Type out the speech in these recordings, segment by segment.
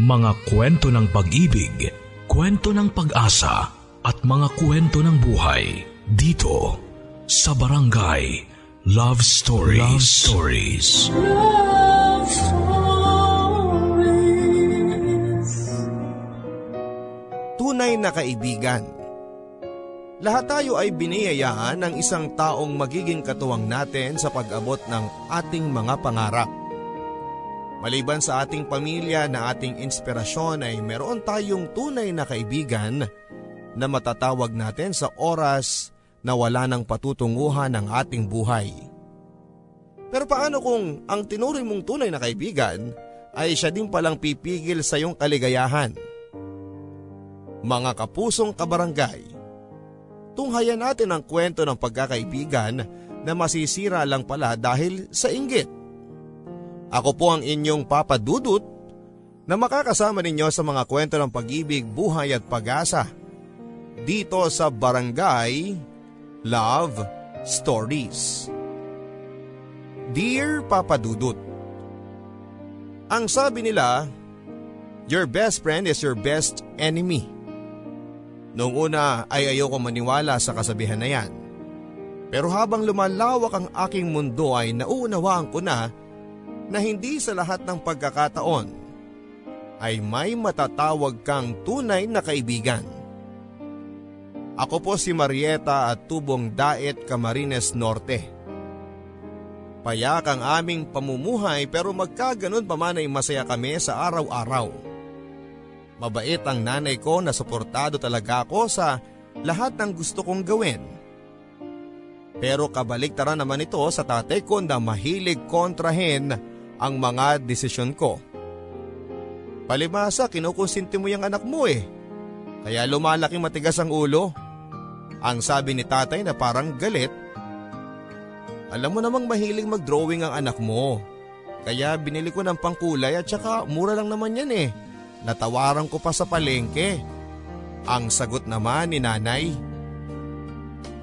Mga kwento ng pag-ibig, kwento ng pag-asa at mga kwento ng buhay dito sa Barangay Love Stories. Love Stories. Love Stories. Tunay na kaibigan. Lahat tayo ay biniyayaan ng isang taong magiging katuwang natin sa pag-abot ng ating mga pangarap. Maliban sa ating pamilya na ating inspirasyon ay meron tayong tunay na kaibigan na matatawag natin sa oras na wala ng patutunguhan ng ating buhay. Pero paano kung ang tinuring mong tunay na kaibigan ay siya din palang pipigil sa iyong kaligayahan? Mga kapusong kabarangay, tunghayan natin ang kwento ng pagkakaibigan na masisira lang pala dahil sa inggit. Ako po ang inyong Papa Dudut na makakasama ninyo sa mga kwento ng pag-ibig, buhay at pag-asa dito sa Barangay Love Stories. Dear Papa Dudut, Ang sabi nila, your best friend is your best enemy. Noong una ay ayoko maniwala sa kasabihan na yan. Pero habang lumalawak ang aking mundo ay nauunawaan ko na na hindi sa lahat ng pagkakataon ay may matatawag kang tunay na kaibigan. Ako po si Marieta at Tubong Daet Camarines Norte. Payak ang aming pamumuhay pero magkaganon pa man ay masaya kami sa araw-araw. Mabait ang nanay ko na suportado talaga ako sa lahat ng gusto kong gawin. Pero kabaliktaran naman ito sa tatay ko na mahilig kontrahin ang mga desisyon ko. Palimasa, kinukonsinti mo yung anak mo eh. Kaya lumalaki matigas ang ulo. Ang sabi ni tatay na parang galit. Alam mo namang mahilig mag-drawing ang anak mo. Kaya binili ko ng pangkulay at saka mura lang naman yan eh. Natawaran ko pa sa palengke. Ang sagot naman ni nanay.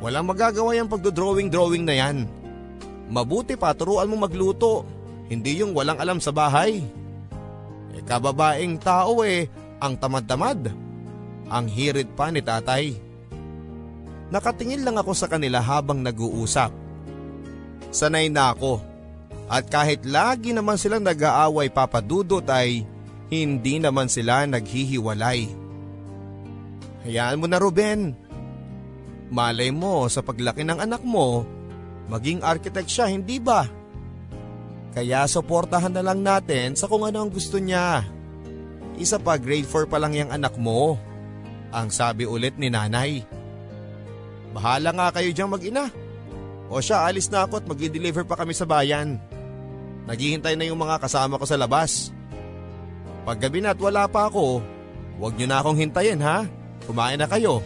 Walang magagawa yung pagdo-drawing-drawing na yan. Mabuti pa turuan mo magluto hindi yung walang alam sa bahay. E kababaeng tao eh, ang tamad-tamad. Ang hirit pa ni tatay. Nakatingin lang ako sa kanila habang nag-uusap. Sanay na ako. At kahit lagi naman silang nag-aaway papadudot ay hindi naman sila naghihiwalay. Hayaan mo na Ruben. Malay mo sa paglaki ng anak mo, maging architect siya, hindi ba? Kaya suportahan na lang natin sa kung ano ang gusto niya. Isa pa grade 4 pa lang yung anak mo. Ang sabi ulit ni nanay. Bahala nga kayo diyang mag-ina. O siya alis na ako at mag-deliver pa kami sa bayan. Naghihintay na yung mga kasama ko sa labas. Pag gabi na at wala pa ako, huwag niyo na akong hintayin ha. Kumain na kayo.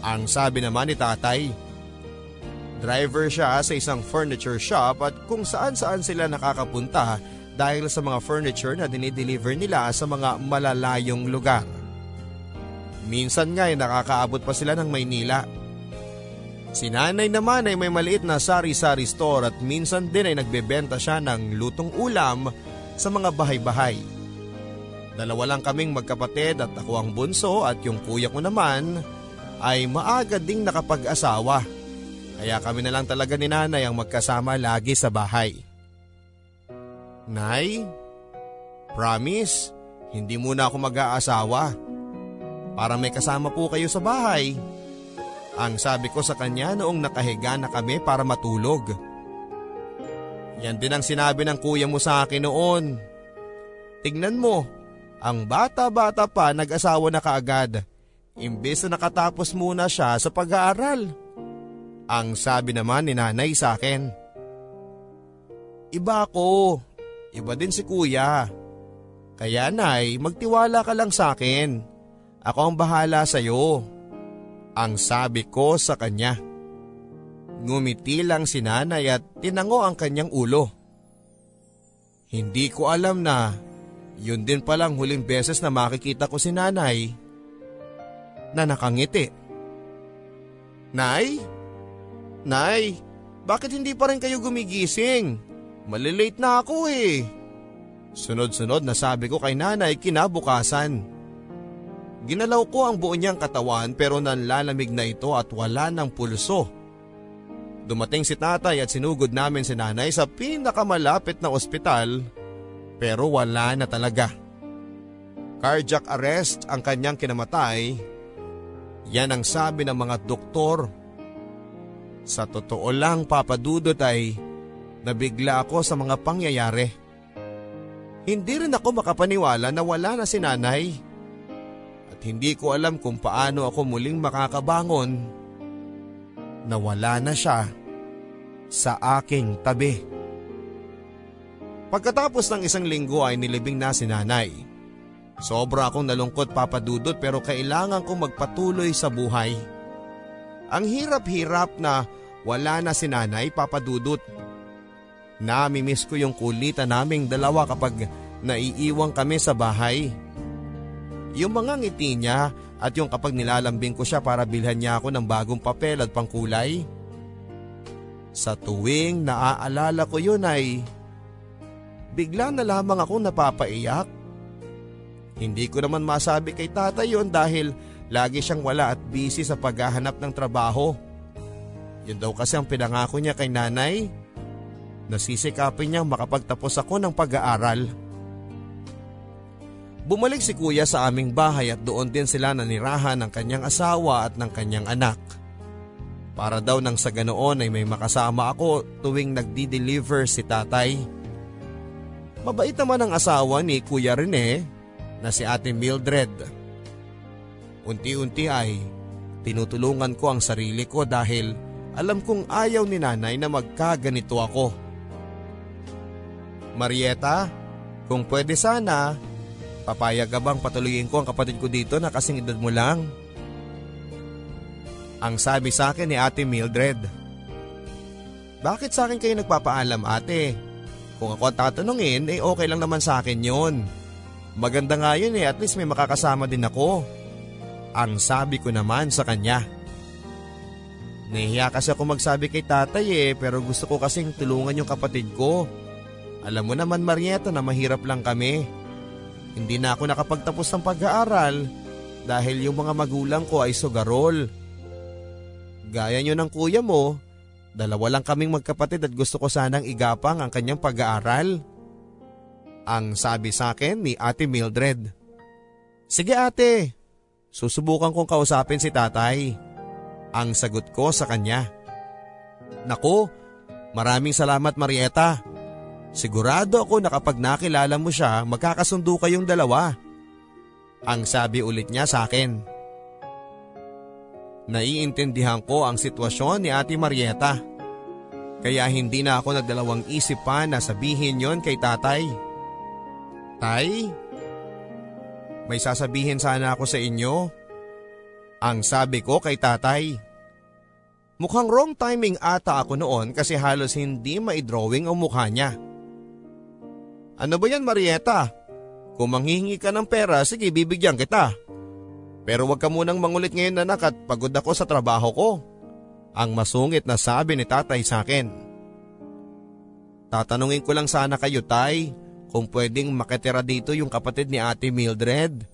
Ang sabi naman ni tatay. Driver siya sa isang furniture shop at kung saan saan sila nakakapunta dahil sa mga furniture na dinideliver nila sa mga malalayong lugar. Minsan nga ay nakakaabot pa sila ng Maynila. Si nanay naman ay may maliit na sari-sari store at minsan din ay nagbebenta siya ng lutong ulam sa mga bahay-bahay. Dalawa lang kaming magkapatid at ako ang bunso at yung kuya ko naman ay maaga ding nakapag-asawa kaya kami na lang talaga ni nanay ang magkasama lagi sa bahay. Nay, promise, hindi muna ako mag-aasawa. Para may kasama po kayo sa bahay. Ang sabi ko sa kanya noong nakahiga na kami para matulog. Yan din ang sinabi ng kuya mo sa akin noon. Tignan mo, ang bata-bata pa nag-asawa na kaagad. Imbes na nakatapos muna siya sa pag-aaral. Ang sabi naman ni nanay sa akin. Iba ako. Iba din si kuya. Kaya nay, magtiwala ka lang sa akin. Ako ang bahala sa iyo. Ang sabi ko sa kanya. Ngumiti lang si nanay at tinango ang kanyang ulo. Hindi ko alam na yun din palang huling beses na makikita ko si nanay na nakangiti. Nay? Nay, bakit hindi pa rin kayo gumigising? Malilate na ako eh. Sunod-sunod na sabi ko kay nanay kinabukasan. Ginalaw ko ang buo niyang katawan pero nanlalamig na ito at wala ng pulso. Dumating si tatay at sinugod namin si nanay sa pinakamalapit na ospital pero wala na talaga. Cardiac arrest ang kanyang kinamatay. Yan ang sabi ng mga doktor. Sa totoo lang papadudot ay nabigla ako sa mga pangyayari. Hindi rin ako makapaniwala na wala na si nanay. At hindi ko alam kung paano ako muling makakabangon na wala na siya sa aking tabi. Pagkatapos ng isang linggo ay nilibing na si nanay. Sobra akong nalungkot papadudot pero kailangan kong magpatuloy sa buhay. Ang hirap-hirap na wala na si nanay papadudot. Namimiss ko yung kulitan naming dalawa kapag naiiwang kami sa bahay. Yung mga ngiti niya at yung kapag nilalambing ko siya para bilhan niya ako ng bagong papel at pangkulay. Sa tuwing naaalala ko yun ay bigla na lamang akong napapaiyak. Hindi ko naman masabi kay tatay yon dahil lagi siyang wala at busy sa paghahanap ng trabaho. Yun daw kasi ang pinangako niya kay nanay Nasisikapin niyang makapagtapos ako ng pag-aaral. Bumalik si kuya sa aming bahay at doon din sila nanirahan ng kanyang asawa at ng kanyang anak. Para daw nang sa ganoon ay may makasama ako tuwing nagdi-deliver si tatay. Mabait naman ang asawa ni Kuya Rene na si Ate Mildred. Unti-unti ay tinutulungan ko ang sarili ko dahil alam kong ayaw ni nanay na magkaganito ako. Marieta, kung pwede sana, papayag ka bang patuloyin ko ang kapatid ko dito na kasing edad mo lang? Ang sabi sa akin ni ate Mildred. Bakit sa akin kayo nagpapaalam ate? Kung ako ang tatanungin, eh okay lang naman sa akin yon. Maganda nga yun eh, at least may makakasama din ako. Ang sabi ko naman sa kanya. Nahiya kasi ako magsabi kay tatay eh, pero gusto ko kasing tulungan yung kapatid ko. Alam mo naman Marieta na mahirap lang kami. Hindi na ako nakapagtapos ng pag-aaral dahil yung mga magulang ko ay sugarol. Gaya nyo ng kuya mo, dalawa lang kaming magkapatid at gusto ko sanang igapang ang kanyang pag-aaral. Ang sabi sa akin ni ate Mildred. Sige ate, susubukan kong kausapin si tatay. Ang sagot ko sa kanya. Nako, maraming salamat Marieta. Sigurado ako na kapag nakilala mo siya, magkakasundo kayong dalawa. Ang sabi ulit niya sa akin. Naiintindihan ko ang sitwasyon ni Ate Marieta. Kaya hindi na ako nagdalawang isip pa na sabihin yon kay tatay. Tay, may sasabihin sana ako sa inyo. Ang sabi ko kay tatay. Mukhang wrong timing ata ako noon kasi halos hindi maidrawing ang mukha niya. Ano ba yan Marieta? Kung manghihingi ka ng pera, sige bibigyan kita. Pero wag ka munang mangulit ngayon anak at pagod ako sa trabaho ko. Ang masungit na sabi ni tatay sa akin. Tatanungin ko lang sana kayo tay kung pwedeng makitira dito yung kapatid ni ate Mildred.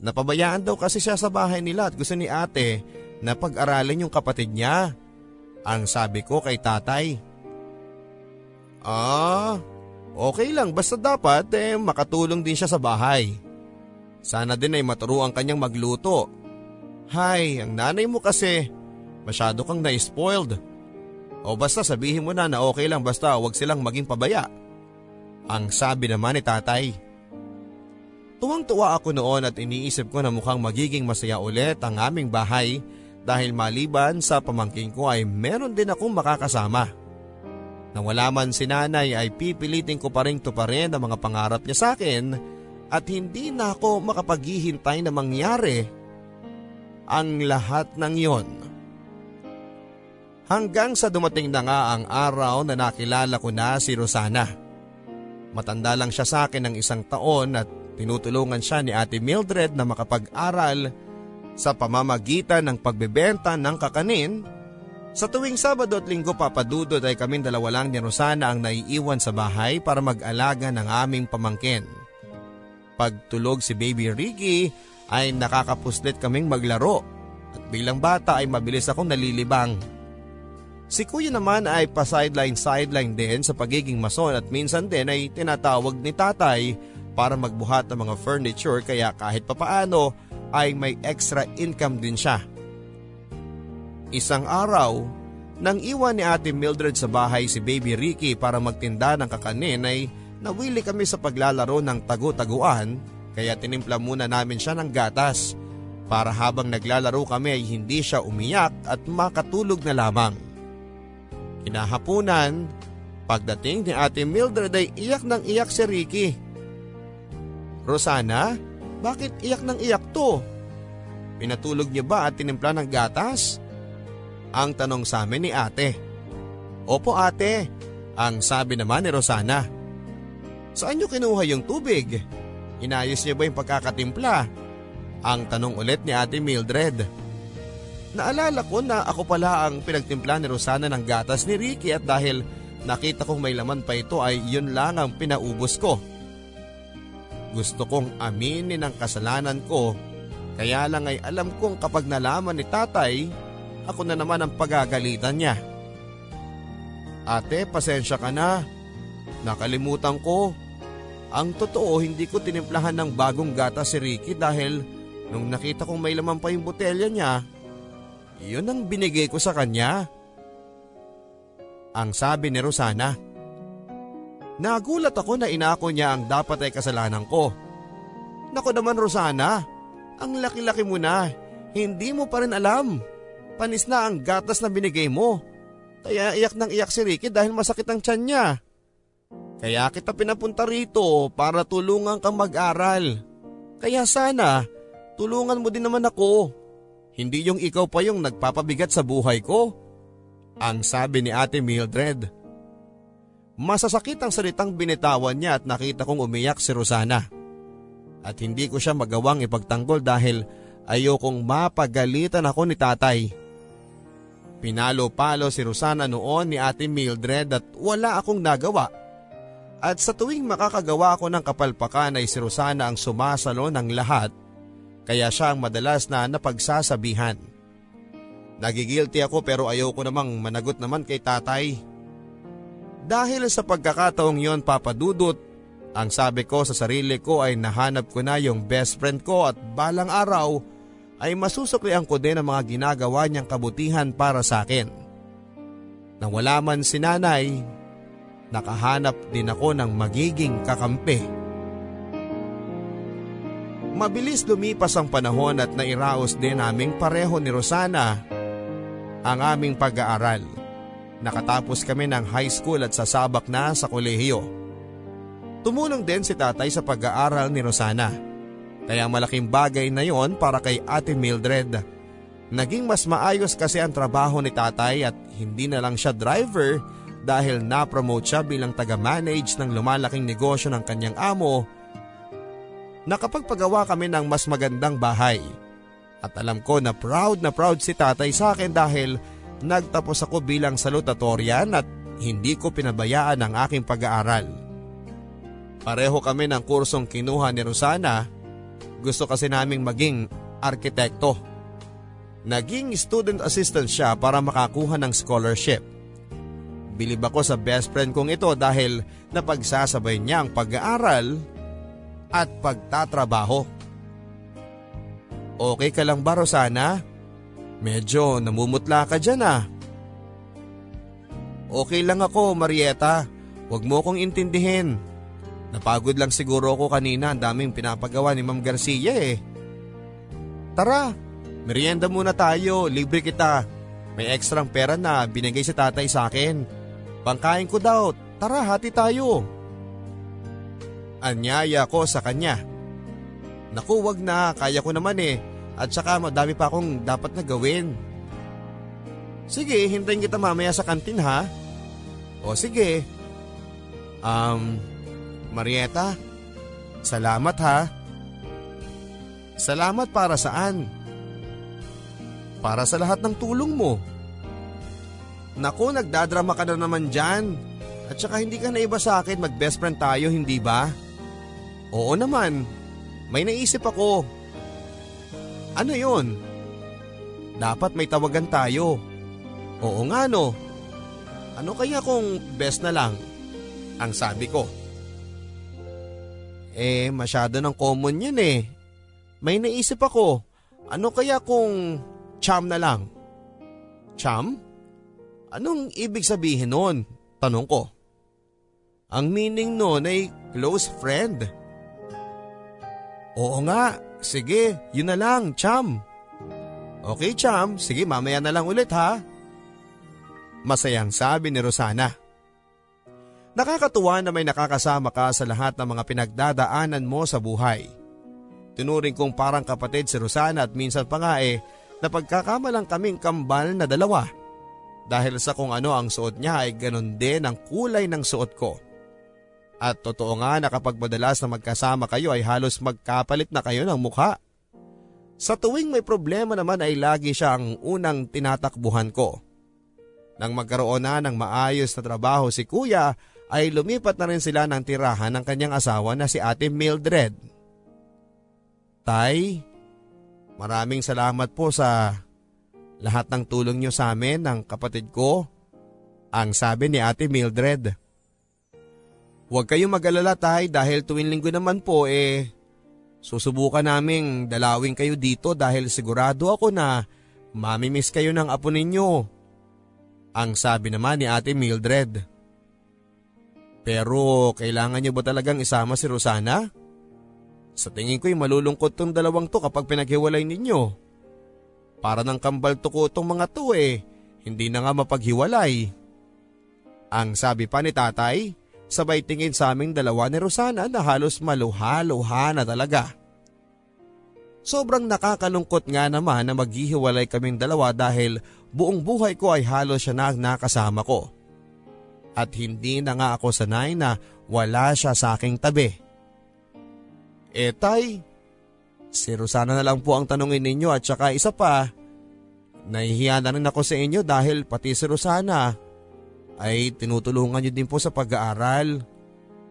Napabayaan daw kasi siya sa bahay nila at gusto ni ate na pag-aralin yung kapatid niya. Ang sabi ko kay tatay. Ah, Okay lang basta dapat eh makatulong din siya sa bahay. Sana din ay maturuan kanyang magluto. Hay, ang nanay mo kasi masyado kang na-spoiled. O basta sabihin mo na na okay lang basta wag silang maging pabaya. Ang sabi naman ni tatay. Tuwang-tuwa ako noon at iniisip ko na mukhang magiging masaya ulit ang aming bahay dahil maliban sa pamangking ko ay meron din akong makakasama. Nang wala man si nanay ay pipilitin ko pa rin tuparin ang mga pangarap niya sa akin at hindi na ako makapaghihintay na mangyari ang lahat ng yon. Hanggang sa dumating na nga ang araw na nakilala ko na si Rosana. Matanda lang siya sa akin ng isang taon at tinutulungan siya ni Ate Mildred na makapag-aral sa pamamagitan ng pagbebenta ng kakanin Sa tuwing Sabado at Linggo papadudod ay kaming dalawa lang ni Rosana ang naiiwan sa bahay para mag-alaga ng aming pamangkin. Pagtulog si Baby Ricky ay nakakapuslit kaming maglaro at bilang bata ay mabilis akong nalilibang. Si kuya naman ay pa-sideline-sideline din sa pagiging mason at minsan din ay tinatawag ni tatay para magbuhat ng mga furniture kaya kahit papaano ay may extra income din siya. Isang araw, nang iwan ni Ate Mildred sa bahay si Baby Ricky para magtinda ng kakanin ay nawili kami sa paglalaro ng tagu-taguan kaya tinimpla muna namin siya ng gatas para habang naglalaro kami ay hindi siya umiyak at makatulog na lamang. Kinahapunan, pagdating ni Ate Mildred ay iyak ng iyak si Ricky. Rosana, bakit iyak ng iyak to? Pinatulog niyo ba at tinimpla ng gatas? Ang tanong sa amin ni ate. Opo ate, ang sabi naman ni Rosana. Saan niyo kinuha yung tubig? Inayos niyo ba yung pagkakatimpla? Ang tanong ulit ni ate Mildred. Naalala ko na ako pala ang pinagtimpla ni Rosana ng gatas ni Ricky at dahil nakita kong may laman pa ito ay yun lang ang pinaubos ko. Gusto kong aminin ang kasalanan ko kaya lang ay alam kong kapag nalaman ni tatay ako na naman ang pagagalitan niya. Ate, pasensya ka na. Nakalimutan ko. Ang totoo, hindi ko tinimplahan ng bagong gata si Ricky dahil nung nakita kong may laman pa yung botelya niya, yun ang binigay ko sa kanya. Ang sabi ni Rosana. Nagulat ako na inako niya ang dapat ay kasalanan ko. Nako naman Rosana, ang laki-laki mo na, hindi mo pa rin alam panis na ang gatas na binigay mo. Kaya iyak nang iyak si Ricky dahil masakit ang tiyan niya. Kaya kita pinapunta rito para tulungan kang mag-aral. Kaya sana, tulungan mo din naman ako. Hindi yung ikaw pa yung nagpapabigat sa buhay ko. Ang sabi ni ate Mildred. Masasakit ang salitang binitawan niya at nakita kong umiyak si Rosana. At hindi ko siya magawang ipagtanggol dahil ayokong mapagalitan ako ni tatay. Pinalo-palo si Rosana noon ni Ate Mildred at wala akong nagawa. At sa tuwing makakagawa ako ng kapalpakan ay si Rosana ang sumasalo ng lahat kaya siya ang madalas na napagsasabihan. Nagigilty ako pero ayoko namang managot naman kay tatay. Dahil sa pagkakataong yon papadudot, ang sabi ko sa sarili ko ay nahanap ko na yung best friend ko at balang araw ay masusuklian ko din ang mga ginagawa niyang kabutihan para sa akin. Nang wala man si nanay, nakahanap din ako ng magiging kakampi. Mabilis lumipas ang panahon at nairaos din naming pareho ni Rosana ang aming pag-aaral. Nakatapos kami ng high school at sasabak na sa kolehiyo. Tumulong din si tatay sa pag-aaral ni Rosana. Kaya malaking bagay na yon para kay Ate Mildred. Naging mas maayos kasi ang trabaho ni tatay at hindi na lang siya driver dahil na-promote siya bilang taga-manage ng lumalaking negosyo ng kanyang amo. Nakapagpagawa kami ng mas magandang bahay. At alam ko na proud na proud si tatay sa akin dahil nagtapos ako bilang salutatorian at hindi ko pinabayaan ang aking pag-aaral. Pareho kami ng kursong kinuha ni Rosana gusto kasi naming maging arkitekto. Naging student assistant siya para makakuha ng scholarship. Bilib ako sa best friend kong ito dahil napagsasabay niya ang pag-aaral at pagtatrabaho. Okay ka lang ba Rosana? Medyo namumutla ka dyan ah. Okay lang ako Marieta, huwag mo kong intindihin. Napagod lang siguro ako kanina ang daming pinapagawa ni Ma'am Garcia eh. Tara, merienda muna tayo, libre kita. May ekstrang pera na binigay si tatay sa akin. Pangkain ko daw, tara hati tayo. Anyaya ko sa kanya. Naku wag na, kaya ko naman eh. At saka madami pa akong dapat na gawin. Sige, hintayin kita mamaya sa kantin ha. O sige. Um, Marieta, salamat ha. Salamat para saan? Para sa lahat ng tulong mo. Naku, nagdadrama ka na naman dyan. At saka hindi ka na iba sa akin, mag-best friend tayo, hindi ba? Oo naman, may naisip ako. Ano yon? Dapat may tawagan tayo. Oo nga no. Ano kaya kung best na lang? Ang sabi ko. Eh, masyado ng common yun eh. May naisip ako. Ano kaya kung cham na lang? Cham? Anong ibig sabihin nun? Tanong ko. Ang meaning nun ay close friend. Oo nga, sige, yun na lang, cham. Okay cham, sige mamaya na lang ulit ha. Masayang sabi ni Rosana. Nakakatuwa na may nakakasama ka sa lahat ng mga pinagdadaanan mo sa buhay. Tinuring kong parang kapatid si Rosana at minsan pa nga eh, napagkakamalang kaming kambal na dalawa. Dahil sa kung ano ang suot niya ay ganon din ang kulay ng suot ko. At totoo nga na kapag madalas na magkasama kayo ay halos magkapalit na kayo ng mukha. Sa tuwing may problema naman ay lagi siya ang unang tinatakbuhan ko. Nang magkaroon na ng maayos na trabaho si kuya ay lumipat na rin sila ng tirahan ng kanyang asawa na si ate Mildred. Tay, maraming salamat po sa lahat ng tulong niyo sa amin ng kapatid ko. Ang sabi ni ate Mildred. Huwag kayong mag-alala tay dahil tuwing linggo naman po eh susubukan naming dalawin kayo dito dahil sigurado ako na mamimiss kayo ng apo ninyo. Ang sabi naman ni ate Mildred. Pero kailangan niyo ba talagang isama si Rosana? Sa tingin ko'y malulungkot tong dalawang to kapag pinaghiwalay ninyo. Para ng kambal tuko tong mga to eh, hindi na nga mapaghiwalay. Ang sabi pa ni tatay, sabay tingin sa aming dalawa ni Rosana na halos maluha-luha na talaga. Sobrang nakakalungkot nga naman na maghihiwalay kaming dalawa dahil buong buhay ko ay halos siya na ang nakasama ko. At hindi na nga ako sanay na wala siya sa aking tabi. Eh tay, si Rosana na lang po ang tanungin ninyo at saka isa pa, nahihiya na rin ako sa inyo dahil pati si Rosana ay tinutulungan niyo din po sa pag-aaral.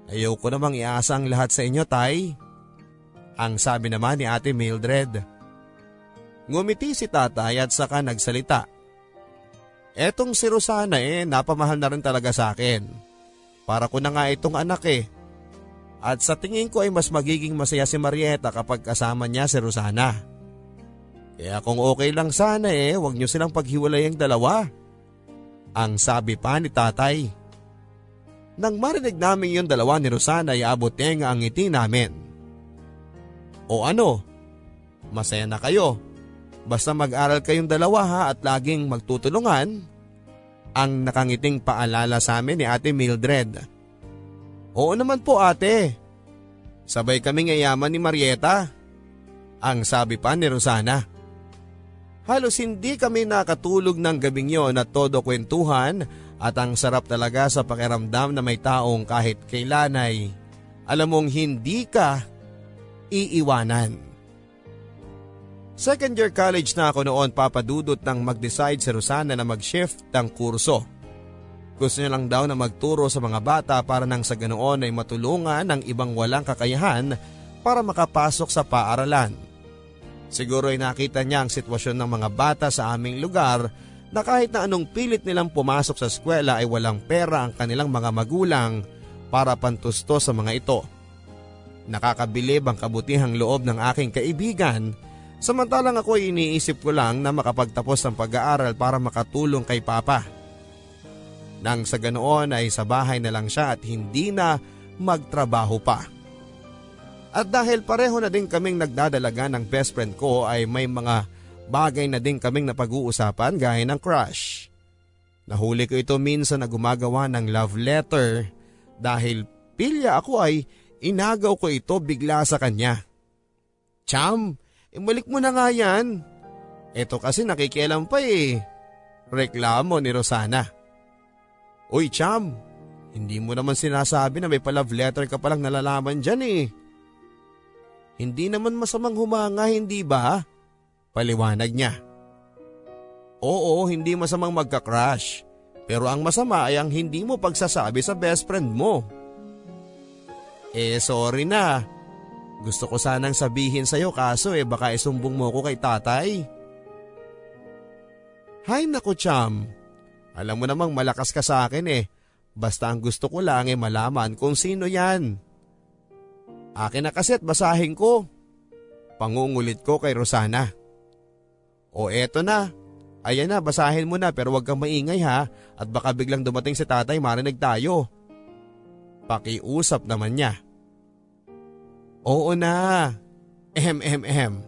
Ayaw ko namang iasa ang lahat sa inyo, Tay. Ang sabi naman ni Ate Mildred. Ngumiti si tatay at saka nagsalita. Etong si Rosana eh, napamahal na rin talaga sa akin. Para ko na nga itong anak eh. At sa tingin ko ay mas magiging masaya si Marieta kapag kasama niya si Rosana. Kaya kung okay lang sana eh, huwag niyo silang paghiwalay ang dalawa. Ang sabi pa ni tatay. Nang marinig namin yung dalawa ni Rosana ay abot nga ang ngiti namin. O ano? Masaya na kayo. Basta mag-aral kayong dalawa ha at laging magtutulungan. Ang nakangiting paalala sa amin ni ate Mildred. Oo naman po ate. Sabay kaming yayaman ni Marieta. Ang sabi pa ni Rosana. Halos hindi kami nakatulog ng gabing yon at todo kwentuhan at ang sarap talaga sa pakiramdam na may taong kahit kailan ay alam mong hindi ka iiwanan. Second year college na ako noon papadudot nang mag-decide si Rosana na mag-shift ng kurso. Gusto niya lang daw na magturo sa mga bata para nang sa ganoon ay matulungan ng ibang walang kakayahan para makapasok sa paaralan. Siguro ay nakita niya ang sitwasyon ng mga bata sa aming lugar na kahit na anong pilit nilang pumasok sa eskwela ay walang pera ang kanilang mga magulang para pantusto sa mga ito. Nakakabilib ang kabutihang loob ng aking kaibigan samantalang ako ay iniisip ko lang na makapagtapos ng pag-aaral para makatulong kay Papa. Nang sa ganoon ay sa bahay na lang siya at hindi na magtrabaho pa. At dahil pareho na din kaming nagdadalaga ng best friend ko ay may mga bagay na din kaming napag-uusapan gaya ng crush. Nahuli ko ito minsan na gumagawa ng love letter dahil pilya ako ay inagaw ko ito bigla sa kanya. Cham, imalik mo na nga yan. Ito kasi nakikialam pa eh. Reklamo ni Rosana. Uy Cham, hindi mo naman sinasabi na may pa-love letter ka palang nalalaman dyan eh. Hindi naman masamang humanga, hindi ba? Paliwanag niya. Oo, hindi masamang magka-crush. Pero ang masama ay ang hindi mo pagsasabi sa best friend mo. Eh sorry na. Gusto ko sanang sabihin sa'yo kaso eh baka isumbong mo ko kay tatay. Hay nako cham. Alam mo namang malakas ka sa akin eh. Basta ang gusto ko lang eh malaman kung sino yan. Akin na kaset basahin ko. Pangungulit ko kay Rosana. O eto na, Ayan na, basahin mo na pero wag kang maingay ha at baka biglang dumating si tatay marinig tayo. Pakiusap naman niya. Oo na. MMM.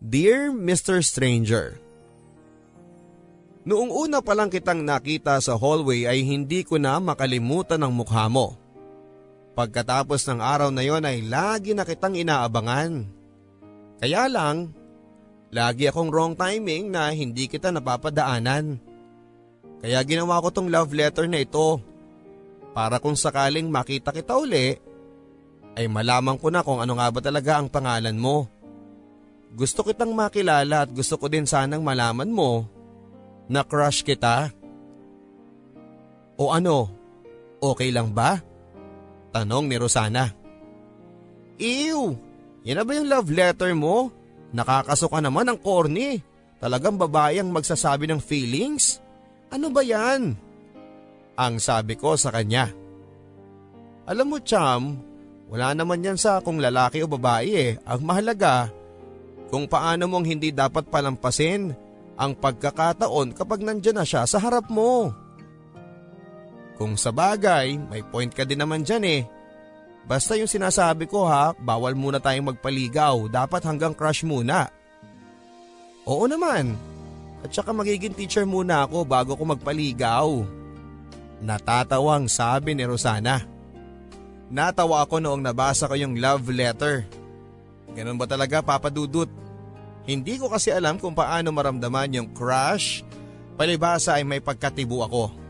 Dear Mr. Stranger, Noong una pa lang kitang nakita sa hallway ay hindi ko na makalimutan ang mukha mo. Pagkatapos ng araw na yon ay lagi na kitang inaabangan. Kaya lang, Lagi akong wrong timing na hindi kita napapadaanan. Kaya ginawa ko tong love letter na ito para kung sakaling makita kita uli ay malaman ko na kung ano nga ba talaga ang pangalan mo. Gusto kitang makilala at gusto ko din sanang malaman mo na crush kita. O ano, okay lang ba? Tanong ni Rosana. Ew, yan na ba yung love letter mo? Nakakasuka naman ang corny. Talagang babae ang magsasabi ng feelings? Ano ba yan? Ang sabi ko sa kanya. Alam mo Cham, wala naman yan sa kung lalaki o babae eh. Ang mahalaga, kung paano mong hindi dapat palampasin ang pagkakataon kapag nandyan na siya sa harap mo. Kung sa bagay, may point ka din naman dyan eh. Basta yung sinasabi ko ha, bawal muna tayong magpaligaw. Dapat hanggang crush muna. Oo naman. At saka magiging teacher muna ako bago ko magpaligaw. Natatawang sabi ni Rosana. Natawa ako noong nabasa ko yung love letter. Ganun ba talaga papadudot? Hindi ko kasi alam kung paano maramdaman yung crush. Palibasa ay may pagkatibo ako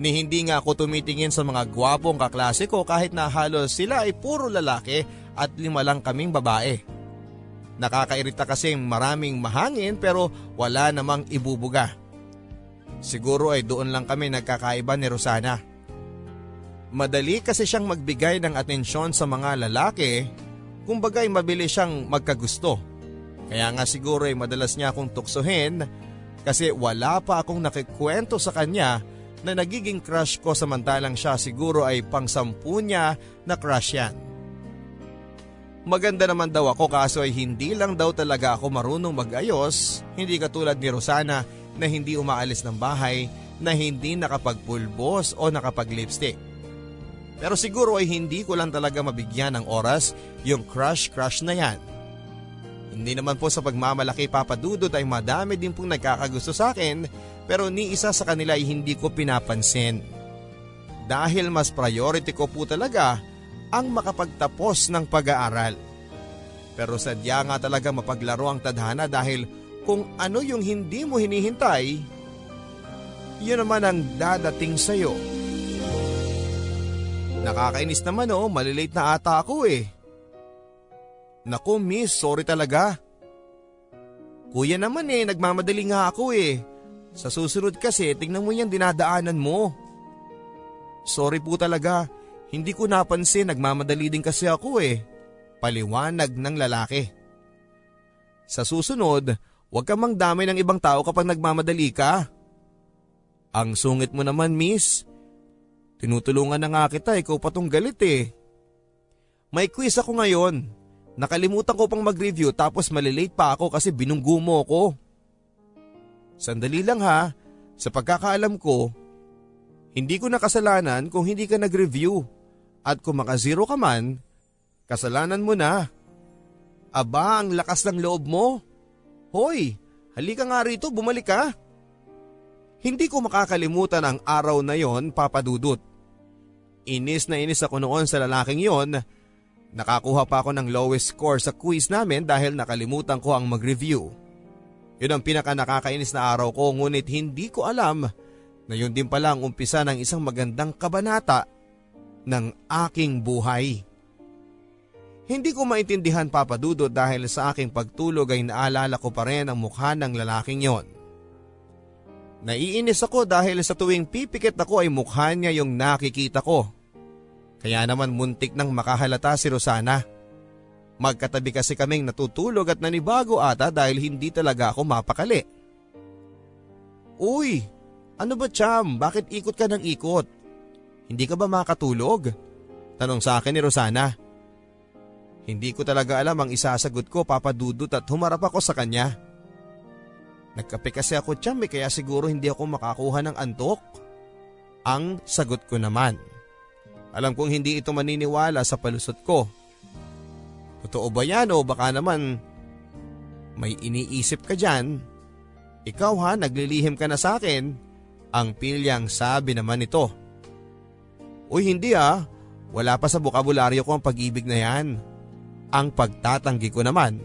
ni hindi nga ako tumitingin sa mga gwapong kaklase ko kahit na halos sila ay puro lalaki at lima lang kaming babae. Nakakairita kasi maraming mahangin pero wala namang ibubuga. Siguro ay doon lang kami nagkakaiba ni Rosana. Madali kasi siyang magbigay ng atensyon sa mga lalaki, kumbagay mabilis siyang magkagusto. Kaya nga siguro ay madalas niya akong tuksohin kasi wala pa akong nakikwento sa kanya na nagiging crush ko samantalang siya siguro ay pangsampu niya na crush yan. Maganda naman daw ako kaso ay hindi lang daw talaga ako marunong mag-ayos, hindi katulad ni Rosana na hindi umaalis ng bahay, na hindi nakapagpulbos o nakapag-lipstick. Pero siguro ay hindi ko lang talaga mabigyan ng oras yung crush-crush na yan. Hindi naman po sa pagmamalaki papadudod ay madami din pong nagkakagusto sa akin pero ni isa sa kanila ay hindi ko pinapansin. Dahil mas priority ko po talaga ang makapagtapos ng pag-aaral. Pero sadya nga talaga mapaglaro ang tadhana dahil kung ano yung hindi mo hinihintay, yun naman ang dadating sa'yo. Nakakainis naman oh, malilate na ata ako eh. Naku miss, sorry talaga. Kuya naman eh, nagmamadali nga ako eh. Sa susunod kasi, tingnan mo yan dinadaanan mo. Sorry po talaga, hindi ko napansin nagmamadali din kasi ako eh. Paliwanag ng lalaki. Sa susunod, huwag ka mang damay ng ibang tao kapag nagmamadali ka. Ang sungit mo naman miss. Tinutulungan na nga kita, ikaw pa tong galit eh. May quiz ako ngayon. Nakalimutan ko pang mag-review tapos malilate pa ako kasi binunggu mo ko. Sandali lang ha, sa pagkakaalam ko, hindi ko nakasalanan kung hindi ka nag-review at kung makazero ka man, kasalanan mo na. Aba, ang lakas ng loob mo. Hoy, halika nga rito, bumalik ka. Hindi ko makakalimutan ang araw na yon, papadudot. Inis na inis ako noon sa lalaking yon. Nakakuha pa ako ng lowest score sa quiz namin dahil nakalimutan ko ang mag-review. Yun ang pinaka nakakainis na araw ko ngunit hindi ko alam na yun din pala ang umpisa ng isang magandang kabanata ng aking buhay. Hindi ko maintindihan papadudo dahil sa aking pagtulog ay naalala ko pa rin ang mukha ng lalaking yon. Naiinis ako dahil sa tuwing pipikit ako ay mukha niya yung nakikita ko. Kaya naman muntik nang makahalata si Rosana. Magkatabi kasi kaming natutulog at nanibago ata dahil hindi talaga ako mapakali. Uy, ano ba Cham? Bakit ikot ka ng ikot? Hindi ka ba makatulog? Tanong sa akin ni Rosana. Hindi ko talaga alam ang isasagot ko papadudot at humarap ako sa kanya. Nagkape kasi ako Cham eh, kaya siguro hindi ako makakuha ng antok. Ang sagot ko naman. Alam kong hindi ito maniniwala sa palusot ko. Totoo ba yan o baka naman may iniisip ka dyan? Ikaw ha, naglilihim ka na sa akin. Ang pilyang sabi naman ito. Uy hindi ha, wala pa sa bukabularyo ko ang pag-ibig na yan. Ang pagtatanggi ko naman.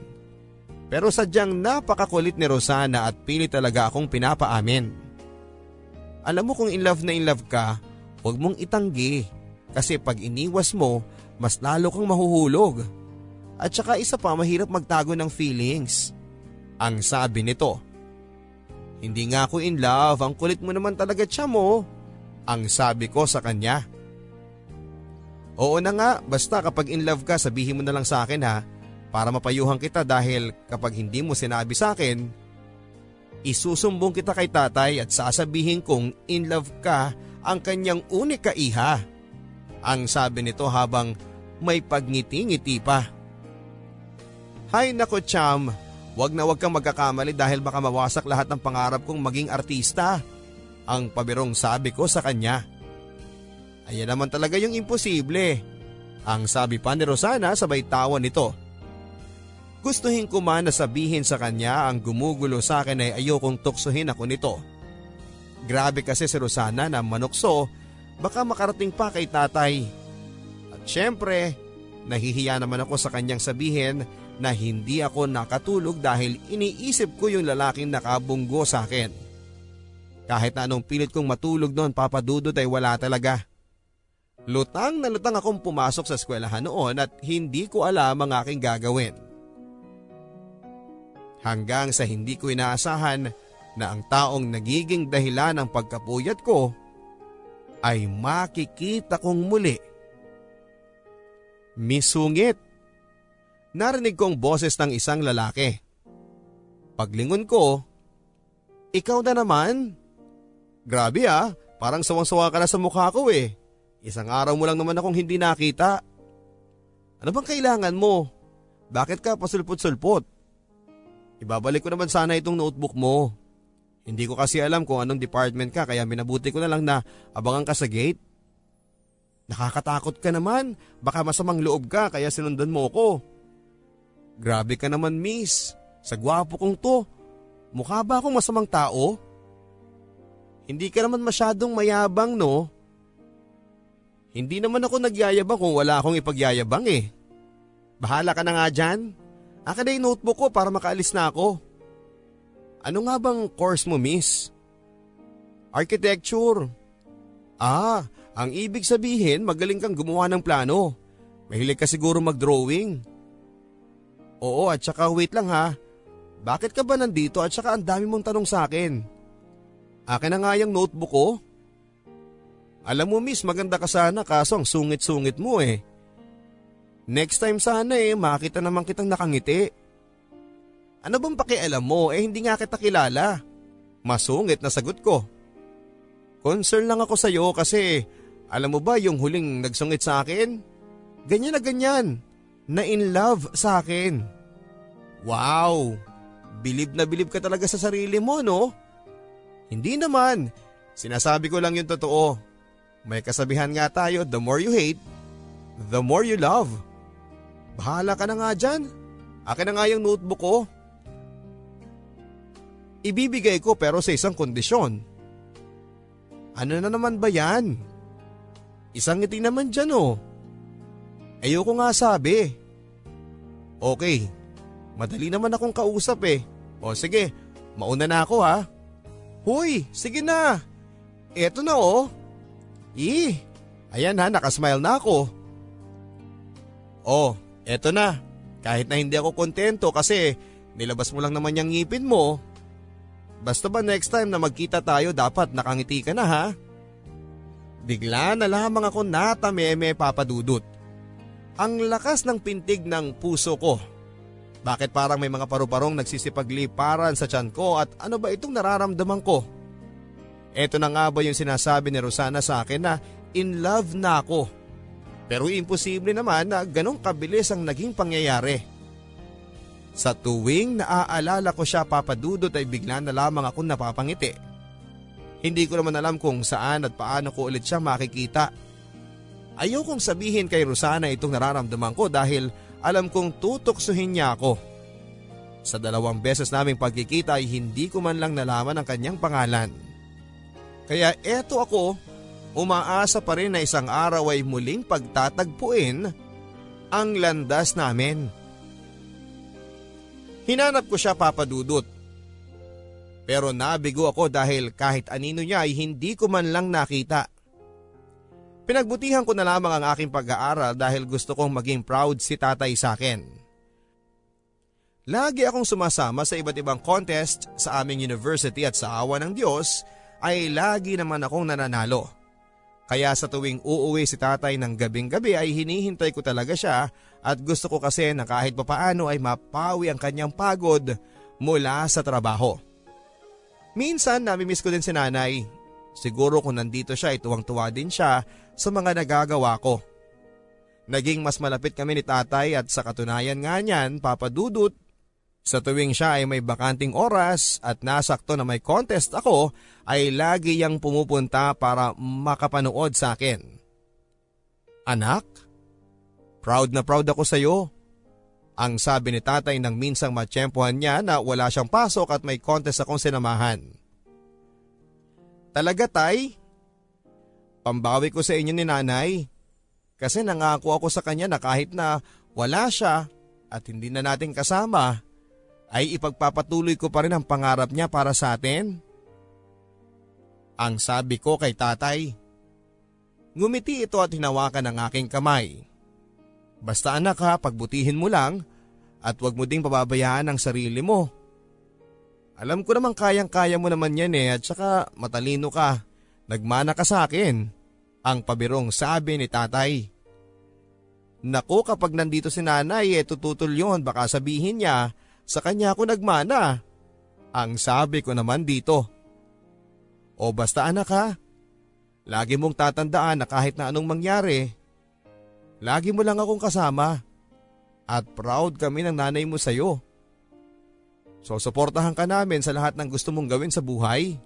Pero sadyang napakakulit ni Rosana at pili talaga akong pinapaamin. Alam mo kung in love na in love ka, huwag mong itanggi. Kasi pag iniwas mo, mas lalo kang mahuhulog. At saka isa pa mahirap magtago ng feelings. Ang sabi nito. Hindi nga ako in love, ang kulit mo naman talaga siya mo. Ang sabi ko sa kanya. Oo na nga, basta kapag in love ka sabihin mo na lang sa akin ha, para mapayuhan kita dahil kapag hindi mo sinabi sa akin, isusumbong kita kay tatay at sasabihin kong in love ka ang kanyang unika iha. Ang sabi nito habang may pagngiti-ngiti pa. Hay nako cham, wag na wag kang magkakamali dahil baka mawasak lahat ng pangarap kong maging artista. Ang pabirong sabi ko sa kanya. Ayan naman talaga yung imposible. Ang sabi pa ni Rosana sabay tawa nito. Gustuhin ko man na sabihin sa kanya ang gumugulo sa akin ay ayokong tuksohin ako nito. Grabe kasi si Rosana na manukso baka makarating pa kay tatay. At syempre, nahihiya naman ako sa kanyang sabihin na hindi ako nakatulog dahil iniisip ko yung lalaking nakabunggo sa akin. Kahit na anong pilit kong matulog noon papadudod ay wala talaga. Lutang na lutang akong pumasok sa eskwelahan noon at hindi ko alam ang aking gagawin. Hanggang sa hindi ko inaasahan na ang taong nagiging dahilan ng pagkapuyat ko ay makikita kong muli. Misungit. Narinig kong boses ng isang lalaki. Paglingon ko, ikaw na naman? Grabe ah, parang sawang-sawa ka na sa mukha ko eh. Isang araw mo lang naman akong hindi nakita. Ano bang kailangan mo? Bakit ka pasulpot-sulpot? Ibabalik ko naman sana itong notebook mo. Hindi ko kasi alam kung anong department ka kaya minabuti ko na lang na abangan ka sa gate. Nakakatakot ka naman, baka masamang loob ka kaya sinundan mo ko. Grabe ka naman miss, sa gwapo kong to. Mukha ba akong masamang tao? Hindi ka naman masyadong mayabang no? Hindi naman ako nagyayabang kung wala akong ipagyayabang eh. Bahala ka na nga dyan. Akin na yung notebook ko para makaalis na ako. Ano nga bang course mo miss? Architecture. Ah, ang ibig sabihin magaling kang gumawa ng plano. Mahilig ka siguro mag-drawing. Oo at saka wait lang ha. Bakit ka ba nandito at saka ang dami mong tanong sa akin? Akin na nga yung notebook ko. Alam mo miss maganda ka sana kaso ang sungit-sungit mo eh. Next time sana eh makita naman kitang nakangiti. Ano bang pakialam mo eh hindi nga kita kilala. Masungit na sagot ko. Concern lang ako sa iyo kasi alam mo ba yung huling nagsungit sa akin? Ganyan na ganyan. Na in love sa akin. Wow! Bilib na bilib ka talaga sa sarili mo no? Hindi naman. Sinasabi ko lang yung totoo. May kasabihan nga tayo, the more you hate, the more you love. Bahala ka na nga dyan. Akin na nga yung notebook ko. Ibibigay ko pero sa isang kondisyon. Ano na naman ba yan? Isang ngiti naman dyan oh. Ayoko nga sabi. Okay, madali naman akong kausap eh. O sige, mauna na ako ha. Huy, sige na. Eto na oh. Eh, ayan ha, nakasmile na ako. Oh, eto na. Kahit na hindi ako kontento kasi nilabas mo lang naman yung ngipin mo, Basta ba next time na magkita tayo dapat nakangiti ka na ha? Bigla na lamang ako natameme papadudot. Ang lakas ng pintig ng puso ko. Bakit parang may mga paru-parong nagsisipagliparan sa tiyan ko at ano ba itong nararamdaman ko? Ito na nga ba yung sinasabi ni Rosana sa akin na in love na ako? Pero imposible naman na ganong kabilis ang naging pangyayari. Sa tuwing naaalala ko siya papadudot ay bigla na lamang akong napapangiti. Hindi ko naman alam kung saan at paano ko ulit siya makikita. Ayaw kong sabihin kay Rosana itong nararamdaman ko dahil alam kong tutuksuhin niya ako. Sa dalawang beses naming pagkikita ay hindi ko man lang nalaman ang kanyang pangalan. Kaya eto ako, umaasa pa rin na isang araw ay muling pagtatagpuin ang landas namin. Hinanap ko siya papadudot. Pero nabigo ako dahil kahit anino niya ay hindi ko man lang nakita. Pinagbutihan ko na lamang ang aking pag-aaral dahil gusto kong maging proud si tatay sa akin. Lagi akong sumasama sa iba't ibang contest sa aming university at sa awa ng Diyos ay lagi naman akong nananalo. Kaya sa tuwing uuwi si tatay ng gabing gabi ay hinihintay ko talaga siya at gusto ko kasi na kahit papaano ay mapawi ang kanyang pagod mula sa trabaho. Minsan namimiss ko din si nanay. Siguro kung nandito siya ay tuwang-tuwa din siya sa mga nagagawa ko. Naging mas malapit kami ni tatay at sa katunayan nga niyan papadudot sa tuwing siya ay may bakanting oras at nasakto na may contest ako ay lagi yang pumupunta para makapanood sa akin. Anak, Proud na proud ako sa iyo. Ang sabi ni tatay nang minsang matsyempohan niya na wala siyang pasok at may contest akong sinamahan. Talaga tay? Pambawi ko sa inyo ni nanay. Kasi nangako ako sa kanya na kahit na wala siya at hindi na natin kasama, ay ipagpapatuloy ko pa rin ang pangarap niya para sa atin. Ang sabi ko kay tatay. Ngumiti ito at hinawakan ang aking kamay. Basta anak ha, pagbutihin mo lang at wag mo ding pababayaan ang sarili mo. Alam ko naman kayang-kaya mo naman yan eh at saka matalino ka. Nagmana ka sa akin. Ang pabirong sabi ni tatay. Naku kapag nandito si nanay eh tututol yun baka sabihin niya sa kanya ako nagmana. Ang sabi ko naman dito. O basta anak ha. Lagi mong tatandaan na kahit na anong mangyari, Lagi mo lang akong kasama at proud kami ng nanay mo sa iyo. So suportahan ka namin sa lahat ng gusto mong gawin sa buhay.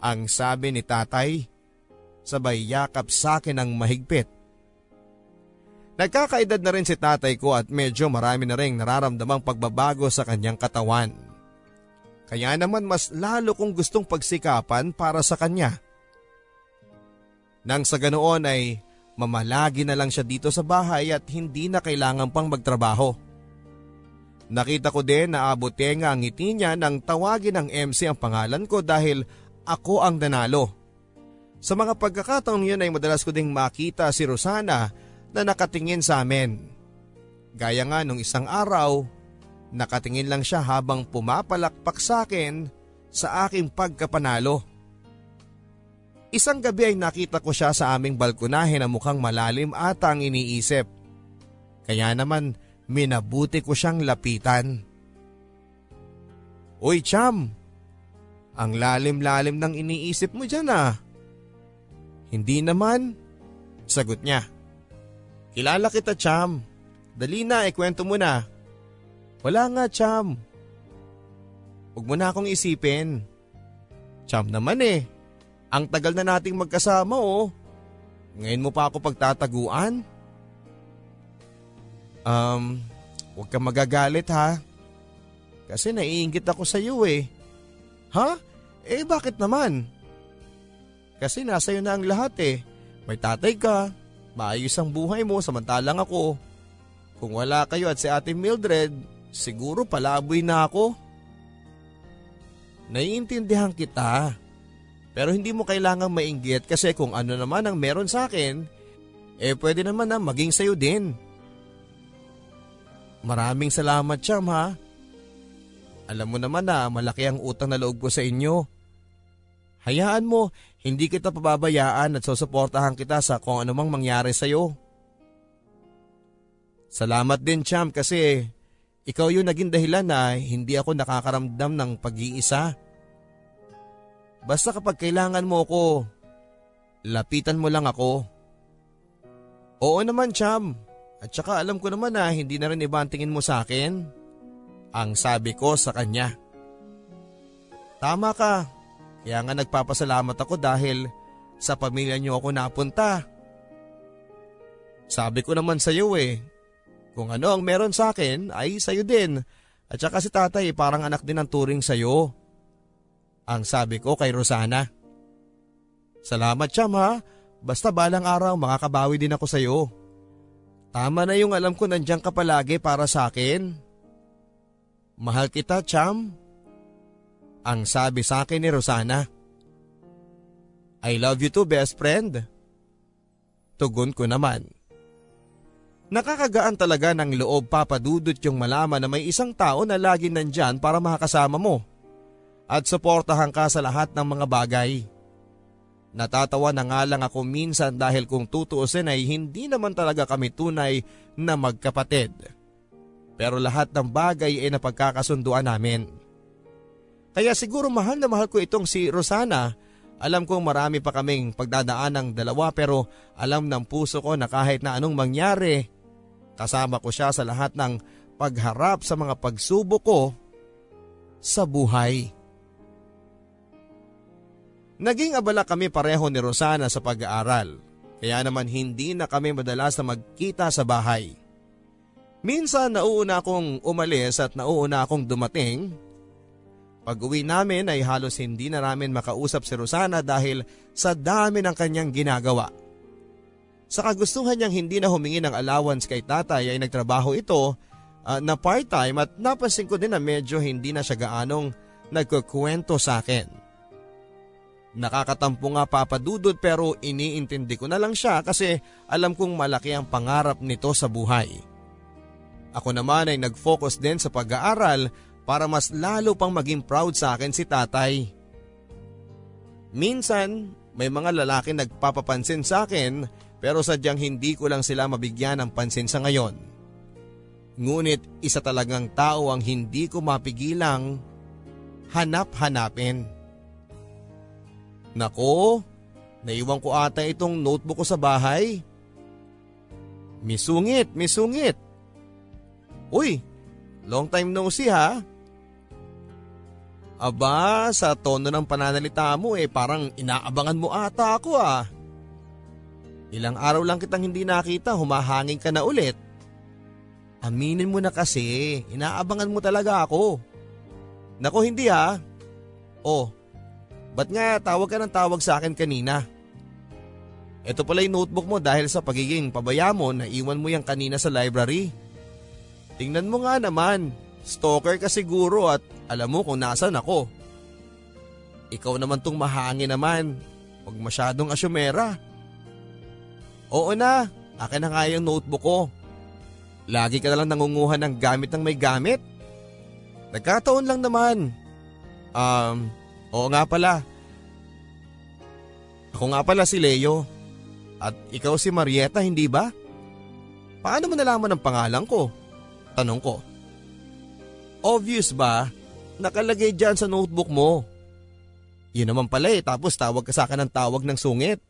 Ang sabi ni tatay, sabay yakap sa akin ng mahigpit. Nagkakaedad na rin si tatay ko at medyo marami na rin nararamdamang pagbabago sa kanyang katawan. Kaya naman mas lalo kong gustong pagsikapan para sa kanya. Nang sa ganoon ay Mamalagi na lang siya dito sa bahay at hindi na kailangan pang magtrabaho. Nakita ko din na abutenga ang ngiti niya nang tawagin ng MC ang pangalan ko dahil ako ang nanalo. Sa mga pagkakataong yun ay madalas ko ding makita si Rosana na nakatingin sa amin. Gaya nga nung isang araw, nakatingin lang siya habang pumapalakpak sa akin sa aking pagkapanalo. Isang gabi ay nakita ko siya sa aming balkonahe na mukhang malalim ata ang iniisip. Kaya naman minabuti ko siyang lapitan. Uy Cham, ang lalim-lalim ng iniisip mo dyan ah. Hindi naman, sagot niya. Kilala kita Cham, dali na ikwento mo na. Wala nga Cham. Huwag mo na akong isipin. Cham naman eh. Ang tagal na nating magkasama oh. Ngayon mo pa ako pagtataguan? Um, huwag kang magagalit ha. Kasi naiingit ako sa iyo eh. Ha? Eh bakit naman? Kasi nasa iyo na ang lahat eh. May tatay ka, maayos ang buhay mo samantalang ako. Kung wala kayo at si ate Mildred, siguro palaboy na ako. Naiintindihan kita. Pero hindi mo kailangang mainggit kasi kung ano naman ang meron sa akin, eh pwede naman na maging sayo din. Maraming salamat Cham ha. Alam mo naman na malaki ang utang na loob ko sa inyo. Hayaan mo, hindi kita pababayaan at susuportahan kita sa kung anumang mangyari sa'yo. Salamat din Cham kasi ikaw yung naging dahilan na hindi ako nakakaramdam ng pag-iisa. Basta kapag kailangan mo ako, lapitan mo lang ako. Oo naman Cham, at saka alam ko naman na hindi na rin iba ang tingin mo sa akin. Ang sabi ko sa kanya. Tama ka, kaya nga nagpapasalamat ako dahil sa pamilya niyo ako napunta. Sabi ko naman sa iyo eh, kung ano ang meron sa akin ay sa iyo din. At saka si tatay parang anak din ang turing sa iyo. Ang sabi ko kay Rosana. Salamat Cham ha, basta balang araw makakabawi din ako sa iyo. Tama na yung alam ko nandiyan ka palagi para sa akin. Mahal kita Cham. Ang sabi sa akin ni Rosana. I love you too best friend. Tugon ko naman. Nakakagaan talaga ng loob papadudot yung malaman na may isang tao na lagi nandyan para makasama mo at suportahan ka sa lahat ng mga bagay. Natatawa na nga lang ako minsan dahil kung tutuusin ay hindi naman talaga kami tunay na magkapatid. Pero lahat ng bagay ay napagkakasunduan namin. Kaya siguro mahal na mahal ko itong si Rosana. Alam kong marami pa kaming pagdadaan ng dalawa pero alam ng puso ko na kahit na anong mangyari Kasama ko siya sa lahat ng pagharap sa mga pagsubok ko sa buhay. Naging abala kami pareho ni Rosana sa pag-aaral, kaya naman hindi na kami madalas na magkita sa bahay. Minsan nauuna akong umalis at nauuna akong dumating. Pag uwi namin ay halos hindi na namin makausap si Rosana dahil sa dami ng kanyang ginagawa. Sa kagustuhan niyang hindi na humingi ng allowance kay tatay ay nagtrabaho ito uh, na part-time at napansin ko din na medyo hindi na siya gaanong nagkukwento sa akin. Nakakatampo nga papadudod pero iniintindi ko na lang siya kasi alam kong malaki ang pangarap nito sa buhay. Ako naman ay nag-focus din sa pag-aaral para mas lalo pang maging proud sa akin si tatay. Minsan, may mga lalaki nagpapapansin sa akin pero sadyang hindi ko lang sila mabigyan ng pansin sa ngayon. Ngunit isa talagang tao ang hindi ko mapigilang hanap-hanapin. Nako, naiwan ko ata itong notebook ko sa bahay. Misungit, misungit. Uy, long time no see ha. Aba, sa tono ng pananalita mo eh parang inaabangan mo ata ako ah. Ilang araw lang kitang hindi nakita, humahangin ka na ulit. Aminin mo na kasi, inaabangan mo talaga ako. Nako hindi ha. Oh, ba't nga tawag ka ng tawag sa akin kanina? Ito pala yung notebook mo dahil sa pagiging pabaya mo na iwan mo yan kanina sa library. Tingnan mo nga naman, stalker ka siguro at alam mo kung nasan ako. Ikaw naman tong mahangin naman, huwag masyadong asyumera. Oo na, akin na nga yung notebook ko. Lagi ka na lang nangunguha ng gamit ng may gamit. Nagkataon lang naman. Um, oo nga pala. Ako nga pala si Leo. At ikaw si Marieta, hindi ba? Paano mo nalaman ang pangalan ko? Tanong ko. Obvious ba? Nakalagay dyan sa notebook mo. Yun naman pala eh, tapos tawag ka sa akin ng tawag ng sungit.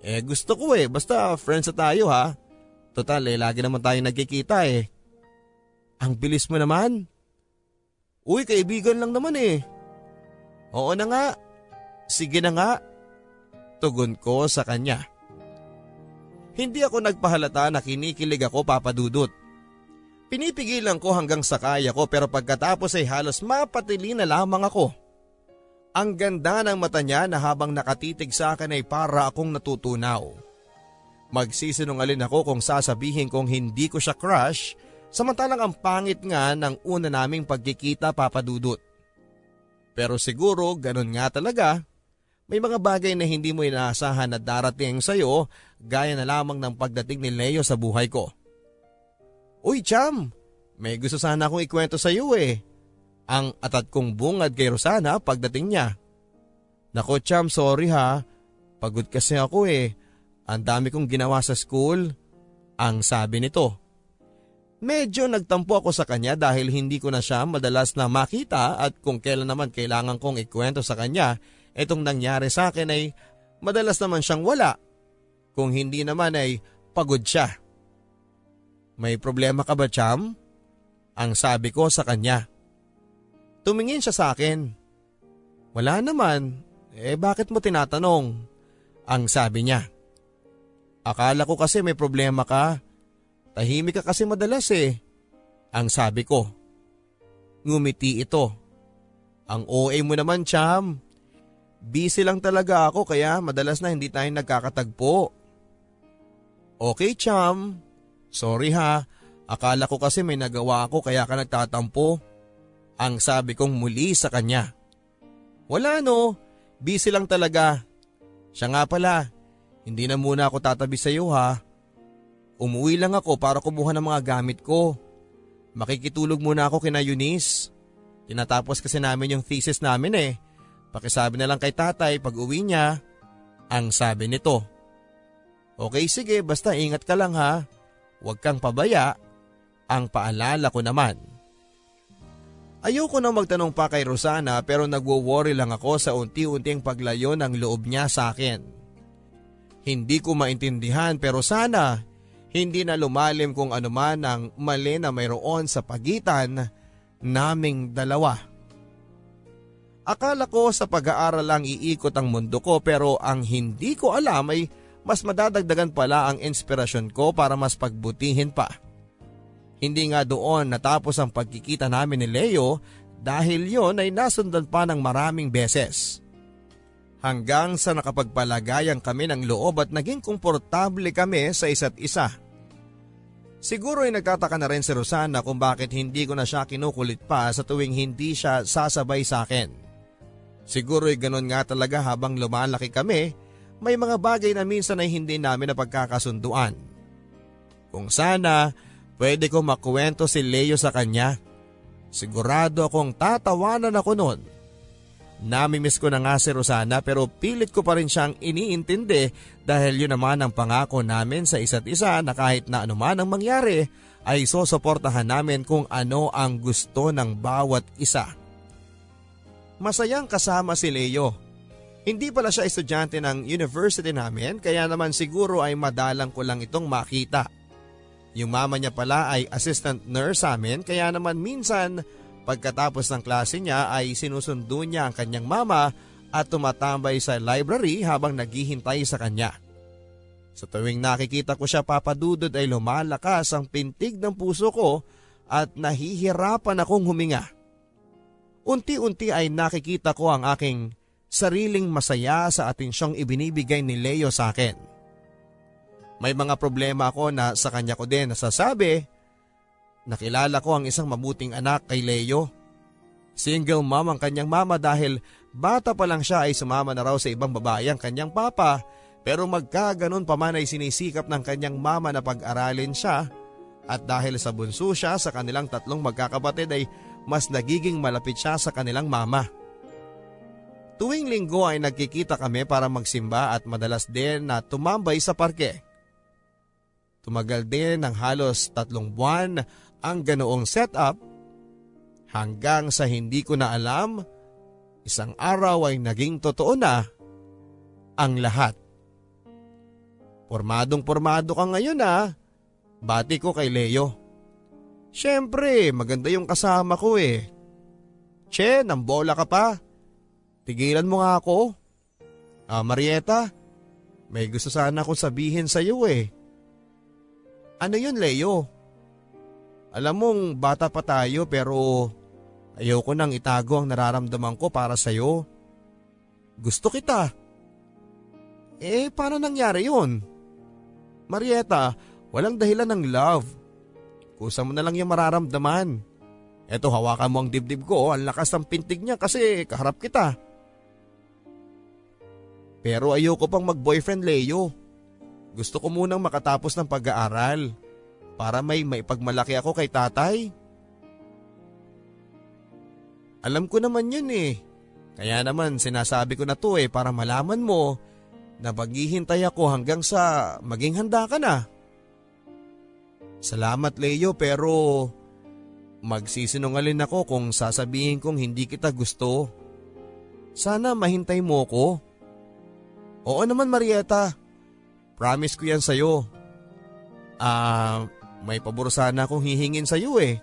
Eh gusto ko eh, basta friends na tayo ha. Total eh, lagi naman tayo nagkikita eh. Ang bilis mo naman. Uy, kaibigan lang naman eh. Oo na nga. Sige na nga. Tugon ko sa kanya. Hindi ako nagpahalata na kinikilig ako papadudot. Pinipigilan ko hanggang sa kaya ko pero pagkatapos ay halos mapatili na lamang ako. Ang ganda ng mata niya na habang nakatitig sa akin ay para akong natutunaw. Magsisinungalin ako kung sasabihin kong hindi ko siya crush samantalang ang pangit nga ng una naming pagkikita papadudot. Pero siguro ganun nga talaga. May mga bagay na hindi mo inaasahan na darating sa'yo gaya na lamang ng pagdating ni Leo sa buhay ko. Uy Cham, may gusto sana akong ikwento sa iyo eh. ang atat kong bungad kay Rosana pagdating niya. Nako Cham, sorry ha. Pagod kasi ako eh. Ang dami kong ginawa sa school. Ang sabi nito. Medyo nagtampo ako sa kanya dahil hindi ko na siya madalas na makita at kung kailan naman kailangan kong ikwento sa kanya, itong nangyari sa akin ay madalas naman siyang wala. Kung hindi naman ay pagod siya. May problema ka ba, Cham? Ang sabi ko sa kanya. Tumingin siya sa akin. Wala naman. Eh bakit mo tinatanong? Ang sabi niya. Akala ko kasi may problema ka. Tahimik ka kasi madalas eh. Ang sabi ko. Ngumiti ito. Ang OA mo naman, Cham. Busy lang talaga ako kaya madalas na hindi tayo nagkakatagpo. Okay, Cham. Sorry ha. Akala ko kasi may nagawa ako kaya ka nagtatampo. Ang sabi kong muli sa kanya. Wala no, busy lang talaga. Siya nga pala, hindi na muna ako tatabi sa iyo ha. Umuwi lang ako para kumuha ng mga gamit ko. Makikitulog muna ako kina Eunice. Tinatapos kasi namin yung thesis namin eh. Pakisabi na lang kay tatay pag uwi niya. Ang sabi nito. Okay sige basta ingat ka lang ha. Huwag kang pabaya. Ang paalala ko naman. Ayoko nang magtanong pa kay Rosana pero nagwo-worry lang ako sa unti-unting paglayo ng loob niya sa akin. Hindi ko maintindihan pero sana hindi na lumalim kung anuman ang mali na mayroon sa pagitan naming dalawa. Akala ko sa pag-aaral lang iikot ang mundo ko pero ang hindi ko alam ay mas madadagdagan pala ang inspirasyon ko para mas pagbutihin pa. Hindi nga doon natapos ang pagkikita namin ni Leo dahil yon ay nasundan pa ng maraming beses. Hanggang sa nakapagpalagayan kami ng loob at naging komportable kami sa isa't isa. Siguro ay nagtataka na rin si Rosana kung bakit hindi ko na siya kinukulit pa sa tuwing hindi siya sasabay sa akin. Siguro ay ganon nga talaga habang lumalaki kami, may mga bagay na minsan ay hindi namin napagkakasunduan. Kung sana Pwede ko makuwento si Leo sa kanya. Sigurado akong tatawanan ako noon. Namimiss ko na nga si Rosana pero pilit ko pa rin siyang iniintindi dahil yun naman ang pangako namin sa isa't isa na kahit na anuman ang mangyari ay sosuportahan namin kung ano ang gusto ng bawat isa. Masayang kasama si Leo. Hindi pala siya estudyante ng university namin kaya naman siguro ay madalang ko lang itong makita. Yung mama niya pala ay assistant nurse sa amin kaya naman minsan pagkatapos ng klase niya ay sinusundo niya ang kanyang mama at tumatambay sa library habang naghihintay sa kanya. Sa tuwing nakikita ko siya papadudod ay lumalakas ang pintig ng puso ko at nahihirapan akong huminga. Unti-unti ay nakikita ko ang aking sariling masaya sa atensyong ibinibigay ni Leo sa akin. May mga problema ako na sa kanya ko din nasasabi. Nakilala ko ang isang mabuting anak kay Leo. Single mom ang kanyang mama dahil bata pa lang siya ay sumama na raw sa ibang babae ang kanyang papa pero magkaganon pa man ay sinisikap ng kanyang mama na pag-aralin siya at dahil sa bunso siya sa kanilang tatlong magkakapatid ay mas nagiging malapit siya sa kanilang mama. Tuwing linggo ay nagkikita kami para magsimba at madalas din na tumambay sa parke. Tumagal din ng halos tatlong buwan ang ganoong setup hanggang sa hindi ko na alam, isang araw ay naging totoo na ang lahat. Pormadong pormado ka ngayon ah. Bati ko kay Leo. Siyempre, maganda yung kasama ko eh. Che, bola ka pa. Tigilan mo nga ako. Ah, Marieta, may gusto sana akong sabihin sa iyo eh. Ano yun Leo? Alam mong bata pa tayo pero ayoko nang itago ang nararamdaman ko para sa'yo. Gusto kita. Eh paano nangyari yun? Marieta, walang dahilan ng love. Kusa mo na lang yung mararamdaman. Eto hawakan mo ang dibdib ko, ang lakas ng pintig niya kasi kaharap kita. Pero ayoko pang mag-boyfriend Leo. Gusto ko munang makatapos ng pag-aaral para may maipagmalaki ako kay tatay. Alam ko naman yun eh. Kaya naman sinasabi ko na to eh para malaman mo na maghihintay ako hanggang sa maging handa ka na. Salamat Leo pero magsisinungalin ako kung sasabihin kong hindi kita gusto. Sana mahintay mo ko. Oo naman Marieta. Promise ko yan sa'yo. Ah, uh, may pabor sana akong hihingin sa'yo eh.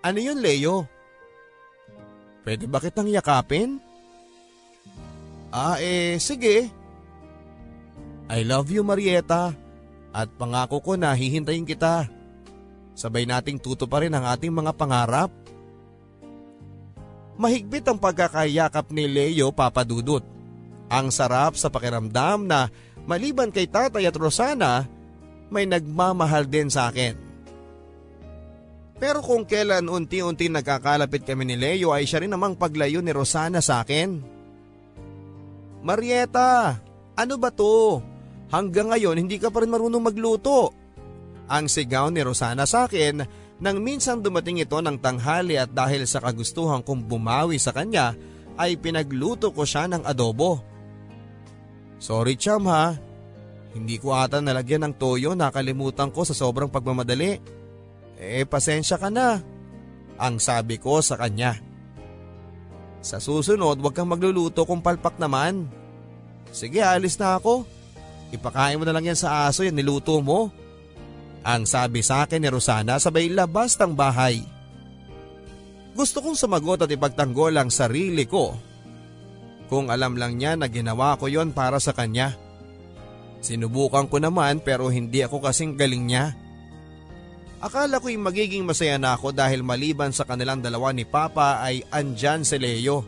Ano yun Leo? Pwede ba kitang yakapin? Ah eh, sige. I love you Marieta at pangako ko na hihintayin kita. Sabay nating tuto pa rin ang ating mga pangarap. Mahigpit ang pagkakayakap ni Leo papadudot. Ang sarap sa pakiramdam na maliban kay tatay at Rosana, may nagmamahal din sa akin. Pero kung kailan unti-unti nagkakalapit kami ni Leo ay siya rin namang paglayo ni Rosana sa akin. Marieta, ano ba to? Hanggang ngayon hindi ka pa rin marunong magluto. Ang sigaw ni Rosana sa akin nang minsan dumating ito ng tanghali at dahil sa kagustuhan kong bumawi sa kanya ay pinagluto ko siya ng adobo. Sorry cham ha, hindi ko ata nalagyan ng toyo nakalimutan ko sa sobrang pagmamadali. Eh pasensya ka na, ang sabi ko sa kanya. Sa susunod, huwag kang magluluto kung palpak naman. Sige, alis na ako. Ipakain mo na lang yan sa aso yan niluto mo. Ang sabi sa akin ni Rosana sabay labas ng bahay. Gusto kong sumagot at ipagtanggol ang sarili ko. Kung alam lang niya na ginawa ko yon para sa kanya. Sinubukan ko naman pero hindi ako kasing galing niya. Akala ko'y magiging masaya na ako dahil maliban sa kanilang dalawa ni Papa ay andyan si Leo.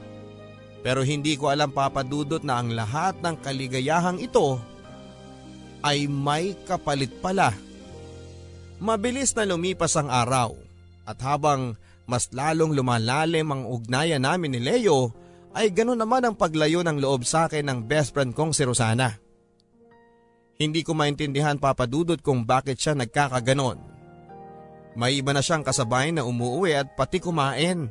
Pero hindi ko alam Papa Dudot na ang lahat ng kaligayahang ito ay may kapalit pala. Mabilis na lumipas ang araw at habang mas lalong lumalalim ang ugnayan namin ni Leo ay ganoon naman ang paglayo ng loob sa akin ng best friend kong si Rosana. Hindi ko maintindihan papadudot kung bakit siya nagkakaganon may iba na siyang kasabay na umuwi at pati kumain.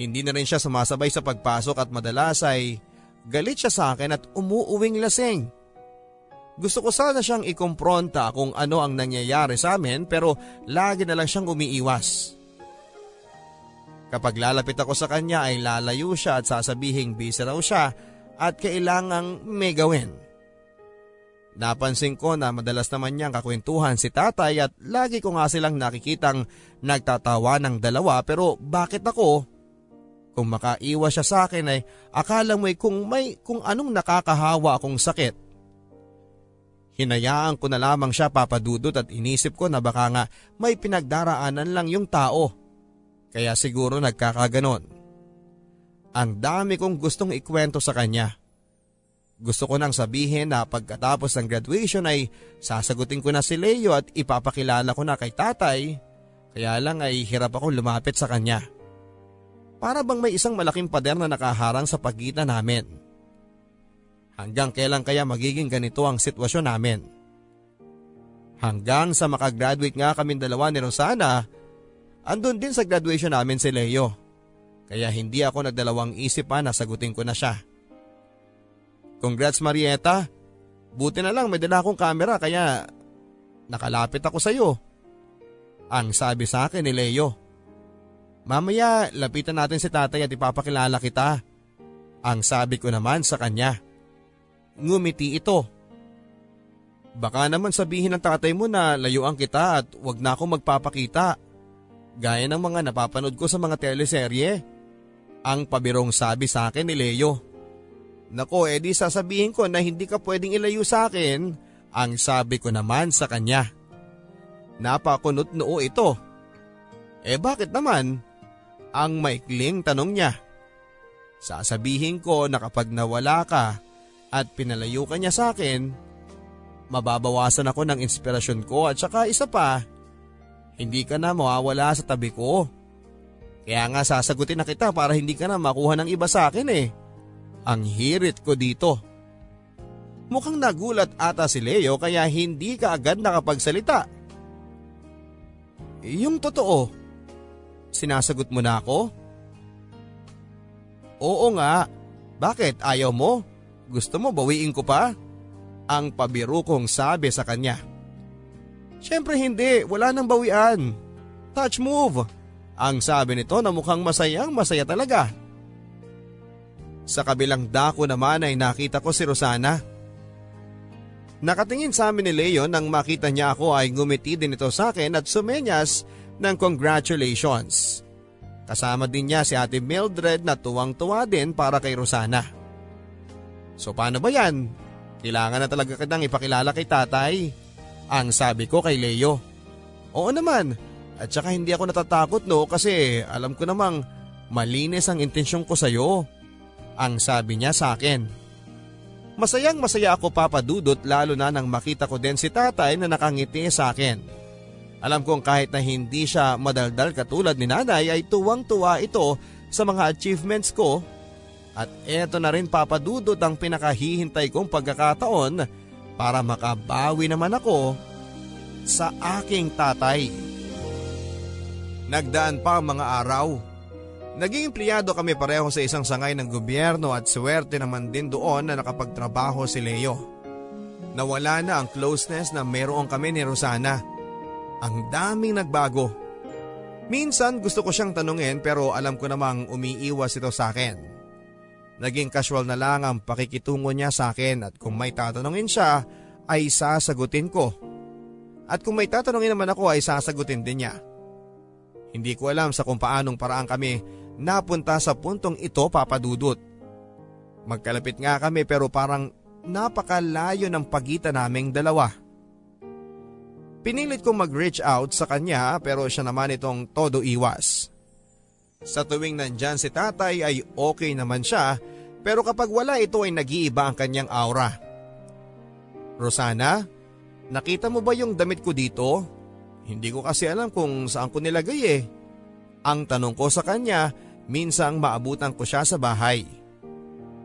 Hindi na rin siya sumasabay sa pagpasok at madalas ay galit siya sa akin at umuuwing lasing. Gusto ko sana siyang ikompronta kung ano ang nangyayari sa amin pero lagi na lang siyang umiiwas. Kapag lalapit ako sa kanya ay lalayo siya at sasabihing busy raw siya at kailangang may gawin. Napansin ko na madalas naman niyang kakwentuhan si tatay at lagi ko nga silang nakikitang nagtatawa ng dalawa pero bakit ako? Kung makaiwas siya sa akin ay akala mo'y kung may kung anong nakakahawa akong sakit. Hinayaan ko na lamang siya papadudot at inisip ko na baka nga may pinagdaraanan lang yung tao. Kaya siguro nagkakaganon. Ang dami kong gustong ikwento sa kanya. Gusto ko nang sabihin na pagkatapos ng graduation ay sasagutin ko na si Leo at ipapakilala ko na kay tatay. Kaya lang ay hirap ako lumapit sa kanya. Para bang may isang malaking pader na nakaharang sa pagitan namin. Hanggang kailan kaya magiging ganito ang sitwasyon namin? Hanggang sa makagraduate nga kami dalawa ni Rosana, andun din sa graduation namin si Leo. Kaya hindi ako nagdalawang isip pa na sagutin ko na siya. Congrats Marieta. Buti na lang may dala akong camera kaya nakalapit ako sa iyo. Ang sabi sa akin ni Leo. Mamaya lapitan natin si tatay at ipapakilala kita. Ang sabi ko naman sa kanya. Ngumiti ito. Baka naman sabihin ng tatay mo na layuan kita at wag na ako magpapakita. Gaya ng mga napapanood ko sa mga teleserye. Ang pabirong sabi sa akin ni Leo. Nako, edi eh sasabihin ko na hindi ka pwedeng ilayo sa akin, ang sabi ko naman sa kanya. Napakunot noo ito. Eh bakit naman? Ang maikling tanong niya. Sasabihin ko na kapag nawala ka at pinalayo ka niya sa akin, mababawasan ako ng inspirasyon ko at saka isa pa, hindi ka na mawawala sa tabi ko. Kaya nga sasagutin na kita para hindi ka na makuha ng iba sa akin eh ang hirit ko dito. Mukhang nagulat ata si Leo kaya hindi ka agad nakapagsalita. Yung totoo. Sinasagot mo na ako? Oo nga. Bakit ayaw mo? Gusto mo bawiin ko pa? Ang pabiro kong sabi sa kanya. Siyempre hindi, wala nang bawian. Touch move. Ang sabi nito na mukhang masayang masaya talaga. Sa kabilang dako naman ay nakita ko si Rosana. Nakatingin sa amin ni Leo nang makita niya ako ay ngumiti din ito sa akin at sumenyas ng congratulations. Kasama din niya si Ate Mildred na tuwang-tuwa din para kay Rosana. So paano ba yan? Kailangan na talaga kitang ipakilala kay tatay. Ang sabi ko kay Leo. Oo naman. At saka hindi ako natatakot no kasi alam ko namang malinis ang intensyon ko sa'yo. Ang sabi niya sa akin. Masayang masaya ako papadudot lalo na nang makita ko din si tatay na nakangiti sa akin. Alam kong kahit na hindi siya madaldal katulad ni nanay ay tuwang-tuwa ito sa mga achievements ko at eto na rin papadudot ang pinakahihintay kong pagkakataon para makabawi naman ako sa aking tatay. Nagdaan pa ang mga araw. Naging empleyado kami pareho sa isang sangay ng gobyerno at swerte naman din doon na nakapagtrabaho si Leo. Nawala na ang closeness na meron kami ni Rosana. Ang daming nagbago. Minsan gusto ko siyang tanungin pero alam ko namang umiiwas ito sa akin. Naging casual na lang ang pakikitungo niya sa akin at kung may tatanungin siya ay sasagutin ko. At kung may tatanungin naman ako ay sasagutin din niya. Hindi ko alam sa kung paanong paraan kami napunta sa puntong ito papadudot. Magkalapit nga kami pero parang napakalayo ng pagitan naming dalawa. Pinilit kong mag-reach out sa kanya pero siya naman itong todo iwas. Sa tuwing nandyan si tatay ay okay naman siya pero kapag wala ito ay nag-iiba ang kanyang aura. Rosana, nakita mo ba yung damit ko dito? Hindi ko kasi alam kung saan ko nilagay eh. Ang tanong ko sa kanya, minsang maabutan ko siya sa bahay.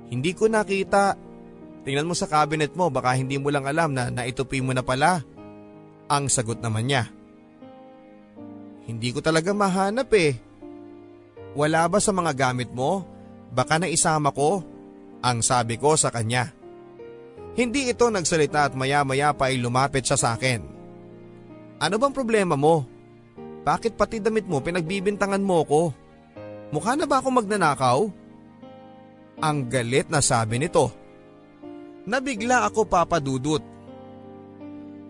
Hindi ko nakita. Tingnan mo sa cabinet mo baka hindi mo lang alam na naitupi mo na pala. Ang sagot naman niya. Hindi ko talaga mahanap eh. Wala ba sa mga gamit mo? Baka naisama ko? Ang sabi ko sa kanya. Hindi ito nagsalita at maya maya pa ay lumapit siya sa akin. Ano bang problema mo? Bakit pati damit mo pinagbibintangan mo ko? Mukha na ba ako magnanakaw? Ang galit na sabi nito. Nabigla ako papadudot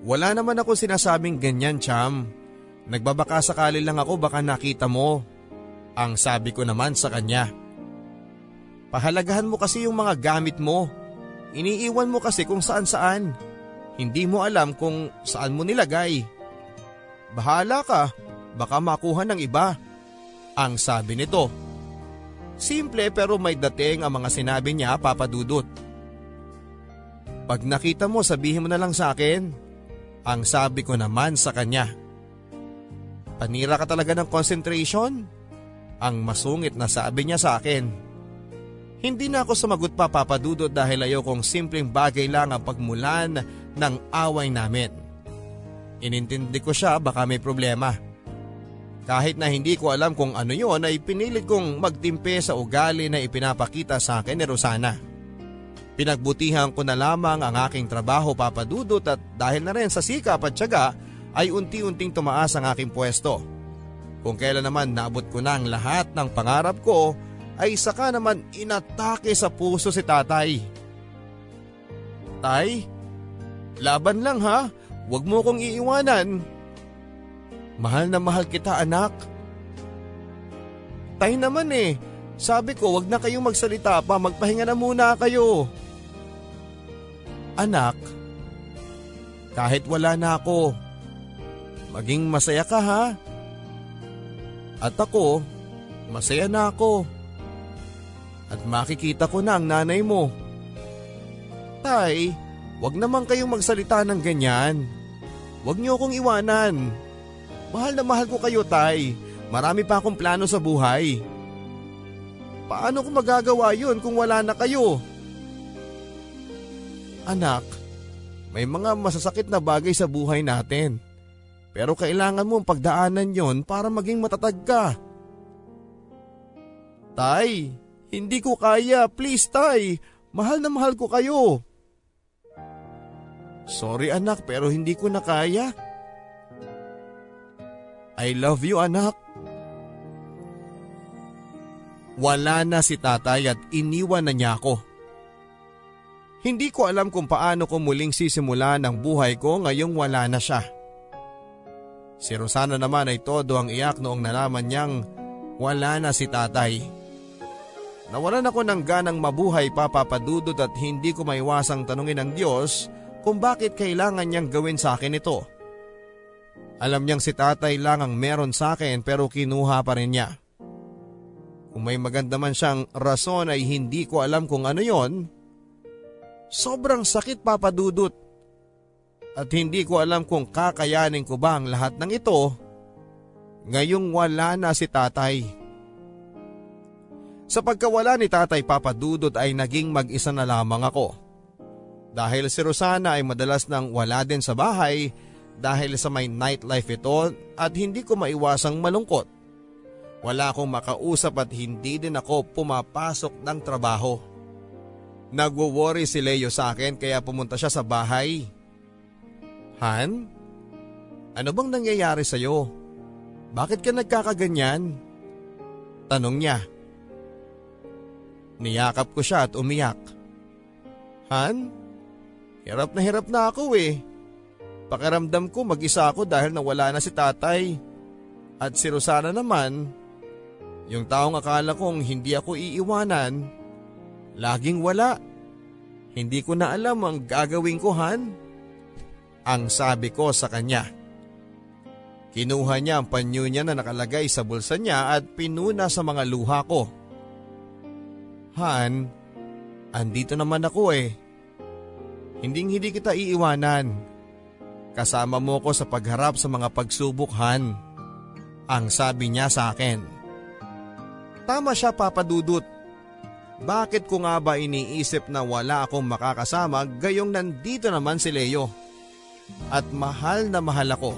wala naman ako sinasabing ganyan, Cham. Nagbabaka sakali lang ako baka nakita mo. Ang sabi ko naman sa kanya. Pahalagahan mo kasi yung mga gamit mo. Iniiwan mo kasi kung saan saan. Hindi mo alam kung saan mo nilagay. Bahala ka, baka makuha ng iba. Ang sabi nito. Simple pero may dating ang mga sinabi niya papadudot. Pag nakita mo sabihin mo na lang sa akin. Ang sabi ko naman sa kanya. Panira ka talaga ng concentration? Ang masungit na sabi niya sa akin. Hindi na ako sumagot pa papadudot dahil ayaw kong simpleng bagay lang ang pagmulan ng away namin. Inintindi ko siya baka may problema. Kahit na hindi ko alam kung ano yon ay pinilit kong magtimpe sa ugali na ipinapakita sa akin ni Rosana. Pinagbutihan ko na lamang ang aking trabaho papadudot at dahil na rin sa sikap at tiyaga ay unti-unting tumaas ang aking pwesto. Kung kailan naman naabot ko na ang lahat ng pangarap ko ay saka naman inatake sa puso si tatay. Tay, laban lang ha, huwag mo kong iiwanan. Mahal na mahal kita anak. Tay naman eh, sabi ko wag na kayong magsalita pa, magpahinga na muna kayo. Anak, kahit wala na ako, maging masaya ka ha. At ako, masaya na ako. At makikita ko na ang nanay mo. Tay, wag naman kayong magsalita ng ganyan. Wag niyo akong iwanan. Mahal na mahal ko kayo, Tay. Marami pa akong plano sa buhay. Paano ko magagawa yun kung wala na kayo? Anak, may mga masasakit na bagay sa buhay natin. Pero kailangan mong pagdaanan yon para maging matatag ka. Tay, hindi ko kaya. Please, Tay. Mahal na mahal ko kayo. Sorry anak pero hindi ko na kaya. I love you anak. Wala na si tatay at iniwan na niya ako. Hindi ko alam kung paano ko muling sisimulan ang buhay ko ngayong wala na siya. Si Rosana naman ay todo ang iyak noong nalaman niyang wala na si tatay. Nawalan ako ng ganang mabuhay papapadudod at hindi ko maiwasang tanungin ng Diyos kung bakit kailangan niyang gawin sa akin ito. Alam niyang si tatay lang ang meron sa akin pero kinuha pa rin niya. Kung may maganda man siyang rason ay hindi ko alam kung ano yon. Sobrang sakit papadudot at hindi ko alam kung kakayanin ko ba ang lahat ng ito ngayong wala na si tatay. Sa pagkawala ni tatay papadudot ay naging mag-isa na lamang ako. Dahil si Rosana ay madalas nang wala din sa bahay dahil sa may nightlife ito at hindi ko maiwasang malungkot. Wala akong makausap at hindi din ako pumapasok ng trabaho. Nagwo-worry si Leo sa akin kaya pumunta siya sa bahay Han? Ano bang nangyayari sa'yo? Bakit ka nagkakaganyan? Tanong niya. Niyakap ko siya at umiyak. Han? Hirap na hirap na ako eh. Pakiramdam ko mag-isa ako dahil nawala na si tatay. At si Rosana naman, yung taong akala kong hindi ako iiwanan, laging wala. Hindi ko na alam ang gagawin ko, Han ang sabi ko sa kanya. Kinuha niya ang panyo niya na nakalagay sa bulsa niya at pinuna sa mga luha ko. Han, andito naman ako eh. Hinding hindi kita iiwanan. Kasama mo ko sa pagharap sa mga pagsubok, Han. Ang sabi niya sa akin. Tama siya papadudot. Bakit ko nga ba iniisip na wala akong makakasama gayong nandito naman si Leo? At mahal na mahal ako.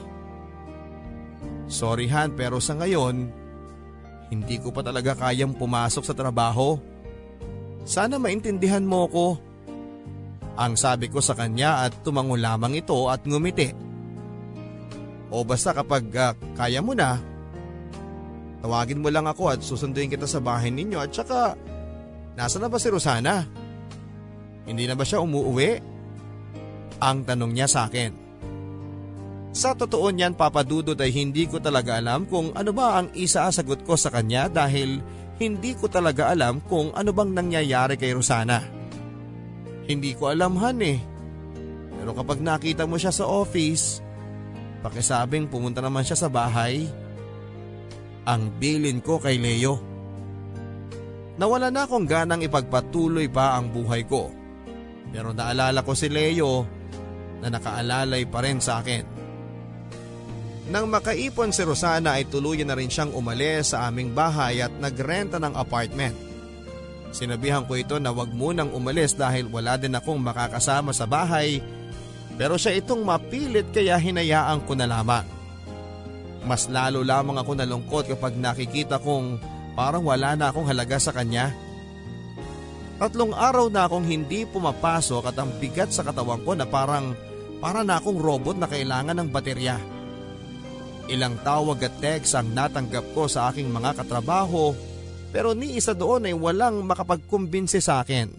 Sorry Han pero sa ngayon, hindi ko pa talaga kayang pumasok sa trabaho. Sana maintindihan mo ko. Ang sabi ko sa kanya at tumango lamang ito at ngumiti. O basta kapag uh, kaya mo na, tawagin mo lang ako at susunduin kita sa bahay ninyo at saka nasa na ba si Rosana? Hindi na ba siya umuuwi? Ang tanong niya sa akin. Sa totoo niyan papadudod ay hindi ko talaga alam kung ano ba ang isaasagot ko sa kanya dahil hindi ko talaga alam kung ano bang nangyayari kay Rosana. Hindi ko alam han eh. Pero kapag nakita mo siya sa office, pakisabing pumunta naman siya sa bahay. Ang bilin ko kay Leo. Nawala na akong ganang ipagpatuloy pa ang buhay ko. Pero naalala ko si Leo na nakaalalay pa rin sa akin. Nang makaipon si Rosana ay tuluyan na rin siyang umalis sa aming bahay at nagrenta ng apartment. Sinabihan ko ito na wag munang umalis dahil wala din akong makakasama sa bahay pero siya itong mapilit kaya hinayaan ko na lamang. Mas lalo lamang ako nalungkot kapag nakikita kong parang wala na akong halaga sa kanya. Tatlong araw na akong hindi pumapasok at ang bigat sa katawan ko na parang para na akong robot na kailangan ng baterya. Ilang tawag at text ang natanggap ko sa aking mga katrabaho pero ni isa doon ay walang makapagkumbinsi sa akin.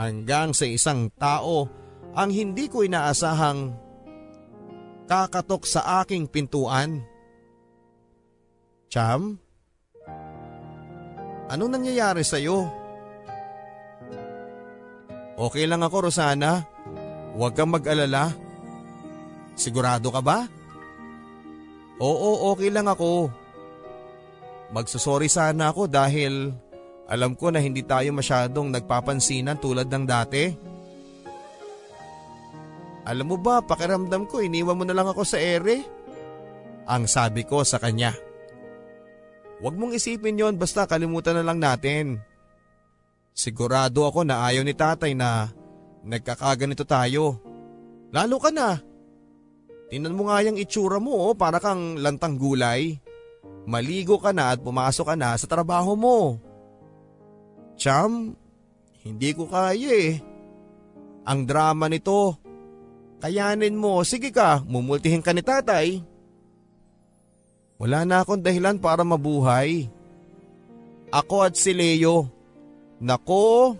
Hanggang sa isang tao ang hindi ko inaasahang kakatok sa aking pintuan. Cham? Anong nangyayari sa iyo? Okay lang ako Rosana. Huwag kang mag-alala. Sigurado ka ba? Oo, okay lang ako. Magsasorry sana ako dahil alam ko na hindi tayo masyadong nagpapansinan tulad ng dati. Alam mo ba, pakiramdam ko iniwan mo na lang ako sa ere. Ang sabi ko sa kanya. Huwag mong isipin yon basta kalimutan na lang natin. Sigurado ako na ayaw ni tatay na nagkakaganito tayo. Lalo ka na. Tingnan mo nga yung itsura mo oh, para kang lantang gulay. maligo ka na at pumasok ka na sa trabaho mo. Cham, hindi ko kaya eh. Ang drama nito. Kayanin mo, sige ka, mumultihin ka ni tatay. Wala na akong dahilan para mabuhay. Ako at si Leo. Nako,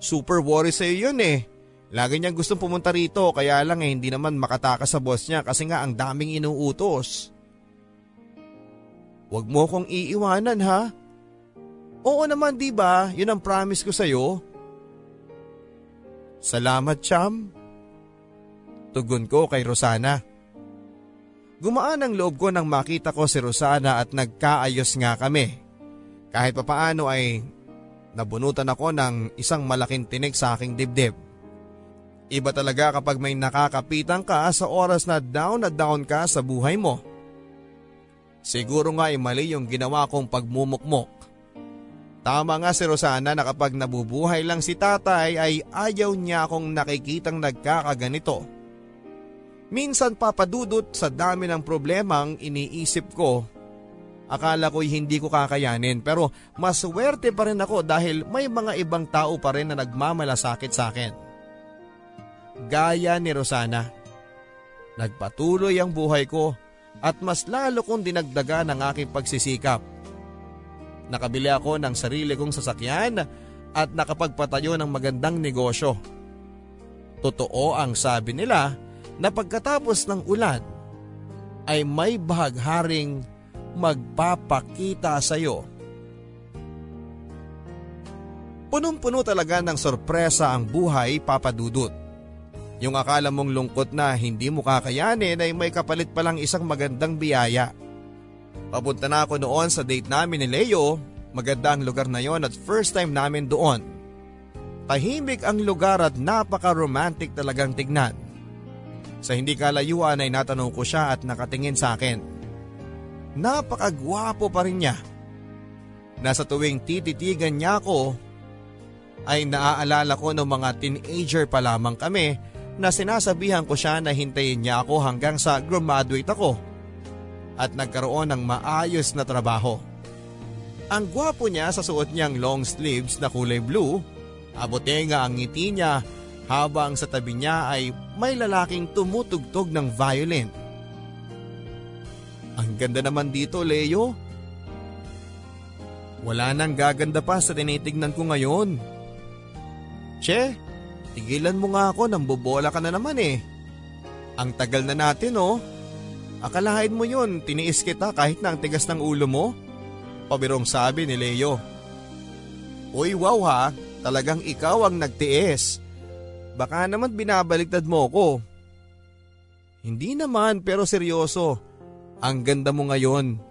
super worry sa'yo yun eh. Lagi niyang gustong pumunta rito kaya lang eh hindi naman makatakas sa boss niya kasi nga ang daming inuutos. Huwag mo kong iiwanan ha. Oo naman di ba, yun ang promise ko sa'yo. Salamat Cham. Tugon ko kay Rosana. Gumaan ang loob ko nang makita ko si Rosana at nagkaayos nga kami. Kahit papaano ay nabunutan ako ng isang malaking tinik sa aking dibdib. Iba talaga kapag may nakakapitan ka sa oras na down na down ka sa buhay mo. Siguro nga ay mali yung ginawa kong pagmumukmok. Tama nga si Rosana na kapag nabubuhay lang si tatay ay ayaw niya akong nakikitang nagkakaganito. Minsan papadudot sa dami ng problemang iniisip ko. Akala ko'y hindi ko kakayanin pero maswerte pa rin ako dahil may mga ibang tao pa rin na nagmamalasakit sa akin. Gaya ni Rosana. Nagpatuloy ang buhay ko at mas lalo kong dinagdaga ng aking pagsisikap. Nakabili ako ng sarili kong sasakyan at nakapagpatayo ng magandang negosyo. Totoo ang sabi nila na pagkatapos ng ulan ay may bahagharing magpapakita sa iyo. Punong-puno talaga ng sorpresa ang buhay papadudot. Yung akala mong lungkot na hindi mo kakayanin ay may kapalit palang isang magandang biyaya. Papunta na ako noon sa date namin ni Leo. Maganda ang lugar na yon at first time namin doon. Tahimik ang lugar at napaka-romantic talagang tignan. Sa hindi kalayuan ay natanong ko siya at nakatingin sa akin. Napakagwapo pa rin niya. Nasa tuwing tititigan niya ako ay naaalala ko ng mga teenager pa lamang kami na sinasabihan ko siya na hintayin niya ako hanggang sa graduate ako at nagkaroon ng maayos na trabaho. Ang gwapo niya sa suot niyang long sleeves na kulay blue, abotenga ang ngiti niya habang sa tabi niya ay may lalaking tumutugtog ng violin. Ang ganda naman dito, Leo. Wala nang gaganda pa sa tinitignan ko ngayon. Che, tigilan mo nga ako nang bobola ka na naman eh. Ang tagal na natin oh. Akalain mo yun, tiniis kita kahit na ang tigas ng ulo mo? Pabirong sabi ni Leo. Uy wow ha, talagang ikaw ang nagtiis. Baka naman binabaliktad mo ko. Hindi naman pero seryoso. Ang ganda mo ngayon.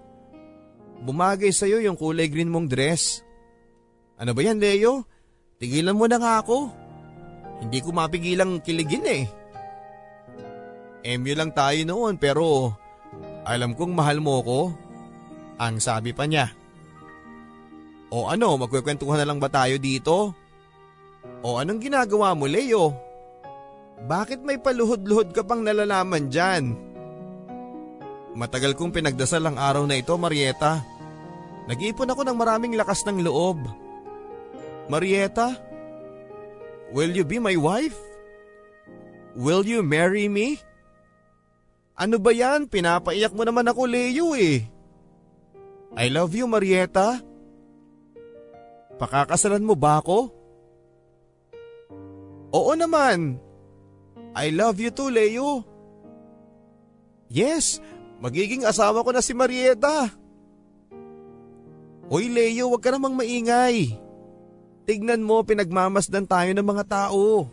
Bumagay sa'yo yung kulay green mong dress. Ano ba yan Leo? Tigilan mo na nga ako. Hindi ko mapigilang kiligin eh. MU lang tayo noon pero alam kong mahal mo ko. Ang sabi pa niya. O ano, magkukwentuhan na lang ba tayo dito? O anong ginagawa mo Leo? Bakit may paluhod-luhod ka pang nalalaman dyan? Matagal kong pinagdasal ang araw na ito Marieta. Nag-iipon ako ng maraming lakas ng loob. Marieta, will you be my wife? Will you marry me? Ano ba yan? Pinapaiyak mo naman ako, Leo eh. I love you, Marieta. Pakakasalan mo ba ako? Oo naman. I love you too, Leo. Yes, magiging asawa ko na si Marieta. Hoy Leo, wag ka namang maingay. Tignan mo, pinagmamasdan tayo ng mga tao.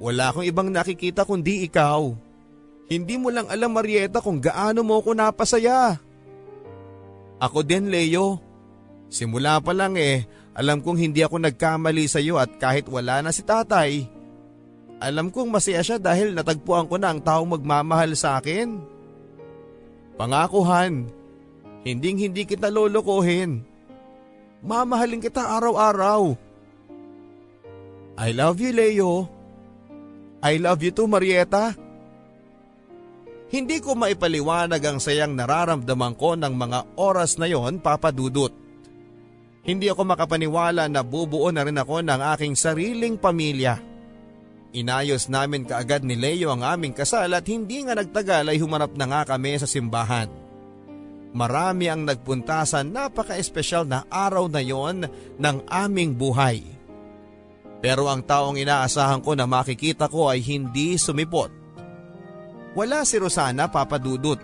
Wala akong ibang nakikita kundi ikaw. Hindi mo lang alam Marieta kung gaano mo ako napasaya. Ako din Leo. Simula pa lang eh, alam kong hindi ako nagkamali sa iyo at kahit wala na si tatay, alam kong masaya siya dahil natagpuan ko na ang taong magmamahal sa akin. Pangakuhan, hinding hindi kita lolokohin. Mamahalin kita araw-araw. I love you, Leo. I love you too, Marieta. Hindi ko maipaliwanag ang sayang nararamdaman ko ng mga oras na yon papadudot. Hindi ako makapaniwala na bubuo na rin ako ng aking sariling pamilya. Inayos namin kaagad ni Leo ang aming kasal at hindi nga nagtagal ay humarap na nga kami sa simbahan. Marami ang nagpunta sa napaka-espesyal na araw na yon ng aming buhay. Pero ang taong inaasahan ko na makikita ko ay hindi sumipot. Wala si Rosana papadudot.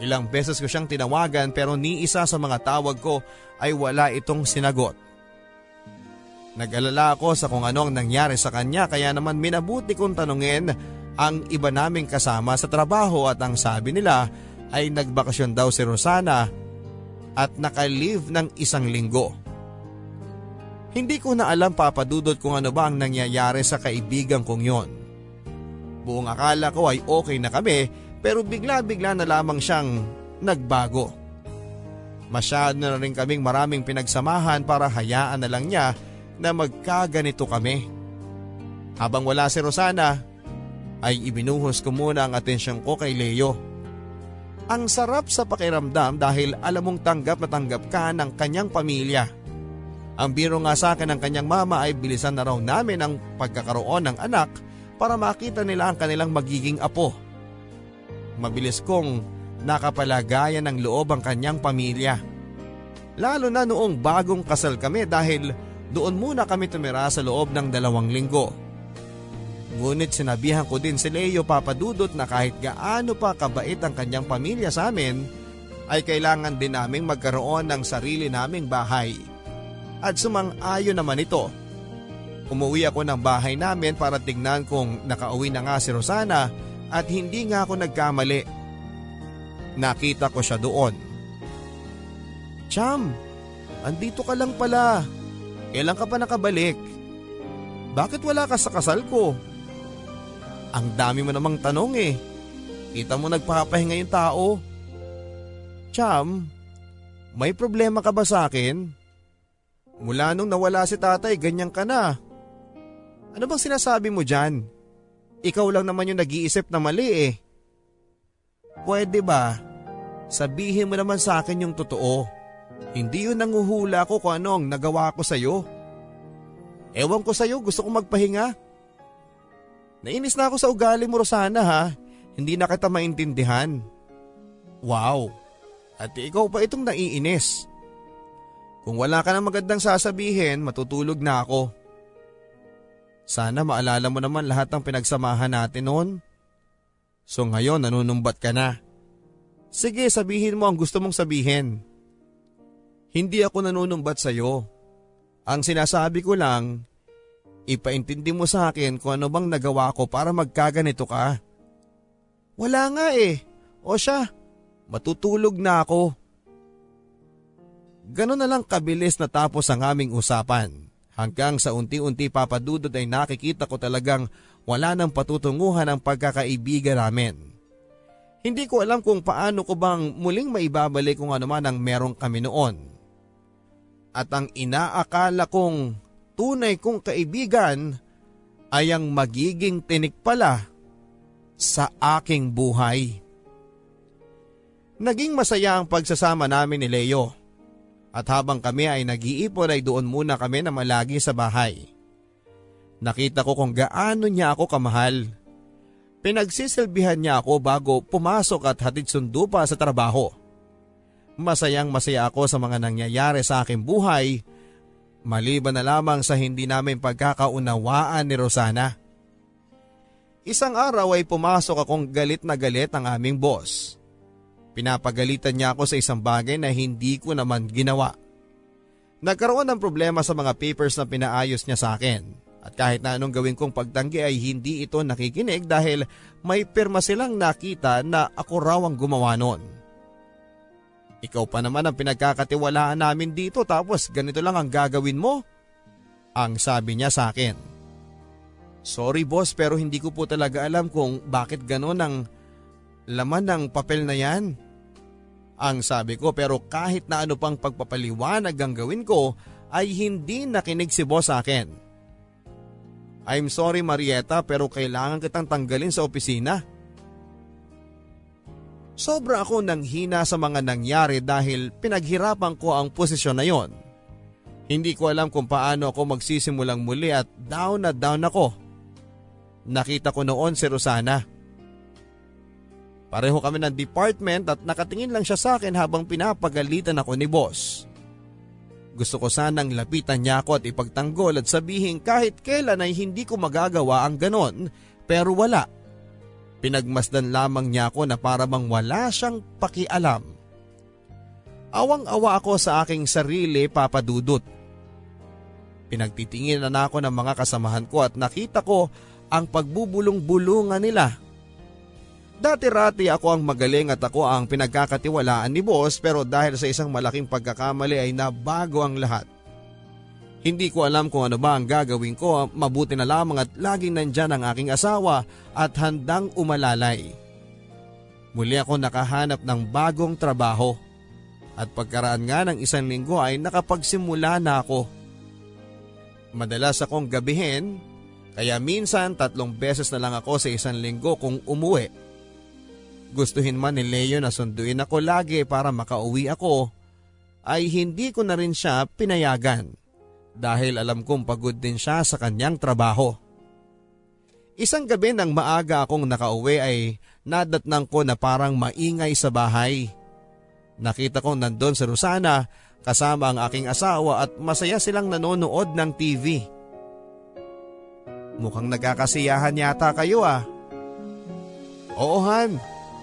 Ilang beses ko siyang tinawagan pero ni isa sa mga tawag ko ay wala itong sinagot. Nag-alala ako sa kung ano ang nangyari sa kanya kaya naman minabuti kong tanungin ang iba naming kasama sa trabaho at ang sabi nila ay nagbakasyon daw si Rosana at naka-leave ng isang linggo. Hindi ko na alam papadudot kung ano ba ang nangyayari sa kaibigan kong yon. Buong akala ko ay okay na kami pero bigla-bigla na lamang siyang nagbago. Masyado na rin kaming maraming pinagsamahan para hayaan na lang niya na magkaganito kami. Habang wala si Rosana, ay ibinuhos ko muna ang atensyon ko kay Leo. Ang sarap sa pakiramdam dahil alam mong tanggap na tanggap ka ng kanyang pamilya. Ang biro nga sa akin ng kanyang mama ay bilisan na raw namin ang pagkakaroon ng anak para makita nila ang kanilang magiging apo. Mabilis kong nakapalagayan ng loob ang kanyang pamilya. Lalo na noong bagong kasal kami dahil doon muna kami tumira sa loob ng dalawang linggo. Ngunit sinabihan ko din si Leo papadudot na kahit gaano pa kabait ang kanyang pamilya sa amin, ay kailangan din naming magkaroon ng sarili naming bahay. At sumang-ayon naman ito Umuwi ako ng bahay namin para tignan kung nakauwi na nga si Rosana at hindi nga ako nagkamali. Nakita ko siya doon. Cham, andito ka lang pala. Kailan ka pa nakabalik? Bakit wala ka sa kasal ko? Ang dami mo namang tanong eh. Kita mo nagpapahinga yung tao. Cham, may problema ka ba sa akin? Mula nung nawala si tatay, ganyan ka na. Ano bang sinasabi mo dyan? Ikaw lang naman yung nag-iisip na mali eh. Pwede ba? Sabihin mo naman sa akin yung totoo. Hindi yun nanguhula ko kung anong nagawa ko sa'yo. Ewan ko sa'yo, gusto kong magpahinga. Nainis na ako sa ugali mo Rosana ha. Hindi na kita maintindihan. Wow. At ikaw pa itong naiinis. Kung wala ka na magandang sasabihin, matutulog na ako. Sana maalala mo naman lahat ng pinagsamahan natin noon. So ngayon nanunumbat ka na. Sige sabihin mo ang gusto mong sabihin. Hindi ako nanunumbat sa iyo. Ang sinasabi ko lang, ipaintindi mo sa akin kung ano bang nagawa ko para magkaganito ka. Wala nga eh. O siya, matutulog na ako. Ganon na lang kabilis natapos ang aming usapan. Hanggang sa unti-unti papadudod ay nakikita ko talagang wala nang patutunguhan ang pagkakaibigan namin. Hindi ko alam kung paano ko bang muling maibabalik kung ano man ang meron kami noon. At ang inaakala kong tunay kong kaibigan ay ang magiging tinik pala sa aking buhay. Naging masaya ang pagsasama namin ni Leo. At habang kami ay nag-iipon ay doon muna kami na malagi sa bahay. Nakita ko kung gaano niya ako kamahal. Pinagsisilbihan niya ako bago pumasok at hatid sundo pa sa trabaho. Masayang masaya ako sa mga nangyayari sa aking buhay, maliban na lamang sa hindi namin pagkakaunawaan ni Rosana. Isang araw ay pumasok akong galit na galit ang aming boss. Pinapagalitan niya ako sa isang bagay na hindi ko naman ginawa. Nagkaroon ng problema sa mga papers na pinaayos niya sa akin. At kahit na anong gawin kong pagtanggi ay hindi ito nakikinig dahil may pirma silang nakita na ako raw ang gumawa noon. Ikaw pa naman ang pinagkakatiwalaan namin dito tapos ganito lang ang gagawin mo? Ang sabi niya sa akin. Sorry boss pero hindi ko po talaga alam kung bakit ganon ang laman ng papel na yan. Ang sabi ko pero kahit na ano pang pagpapaliwanag ang gawin ko ay hindi nakinig si boss sa akin. I'm sorry Marieta pero kailangan kitang tanggalin sa opisina. Sobra ako nang hina sa mga nangyari dahil pinaghirapan ko ang posisyon na yon. Hindi ko alam kung paano ako magsisimulang muli at down na down ako. Nakita ko noon si Rosana. Pareho kami ng department at nakatingin lang siya sa akin habang pinapagalitan ako ni boss. Gusto ko sanang lapitan niya ako at ipagtanggol at sabihin kahit kailan ay hindi ko magagawa ang ganon pero wala. Pinagmasdan lamang niya ako na para bang wala siyang pakialam. Awang-awa ako sa aking sarili papadudot. Pinagtitingin na ako ng mga kasamahan ko at nakita ko ang pagbubulong-bulungan nila. Dati-rati ako ang magaling at ako ang pinagkakatiwalaan ni boss pero dahil sa isang malaking pagkakamali ay nabago ang lahat. Hindi ko alam kung ano ba ang gagawin ko, mabuti na lamang at laging nandyan ang aking asawa at handang umalalay. Muli ako nakahanap ng bagong trabaho at pagkaraan nga ng isang linggo ay nakapagsimula na ako. Madalas akong gabihin kaya minsan tatlong beses na lang ako sa isang linggo kung umuwi gustuhin man ni Leo na sunduin ako lagi para makauwi ako, ay hindi ko na rin siya pinayagan dahil alam kong pagod din siya sa kanyang trabaho. Isang gabi nang maaga akong nakauwi ay nadatnang ko na parang maingay sa bahay. Nakita ko nandun si Rosana kasama ang aking asawa at masaya silang nanonood ng TV. Mukhang nagkakasiyahan yata kayo ah. Oo Han,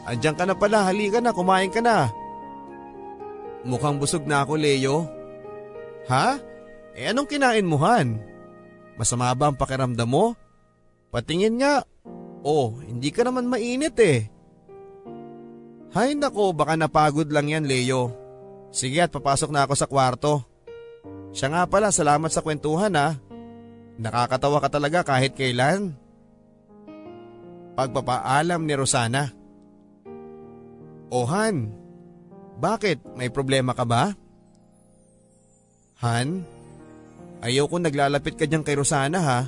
Andiyan ka na pala, halika na, kumain ka na. Mukhang busog na ako, Leo. Ha? Eh anong kinain mo, Han? Masama ba ang pakiramdam mo? Patingin nga. Oh, hindi ka naman mainit eh. Hay nako, baka napagod lang yan, Leo. Sige at papasok na ako sa kwarto. Siya nga pala, salamat sa kwentuhan ha. Nakakatawa ka talaga kahit kailan. Pagpapaalam ni Rosana. O Han, bakit? May problema ka ba? Han, ayaw ko naglalapit ka dyan kay Rosana ha.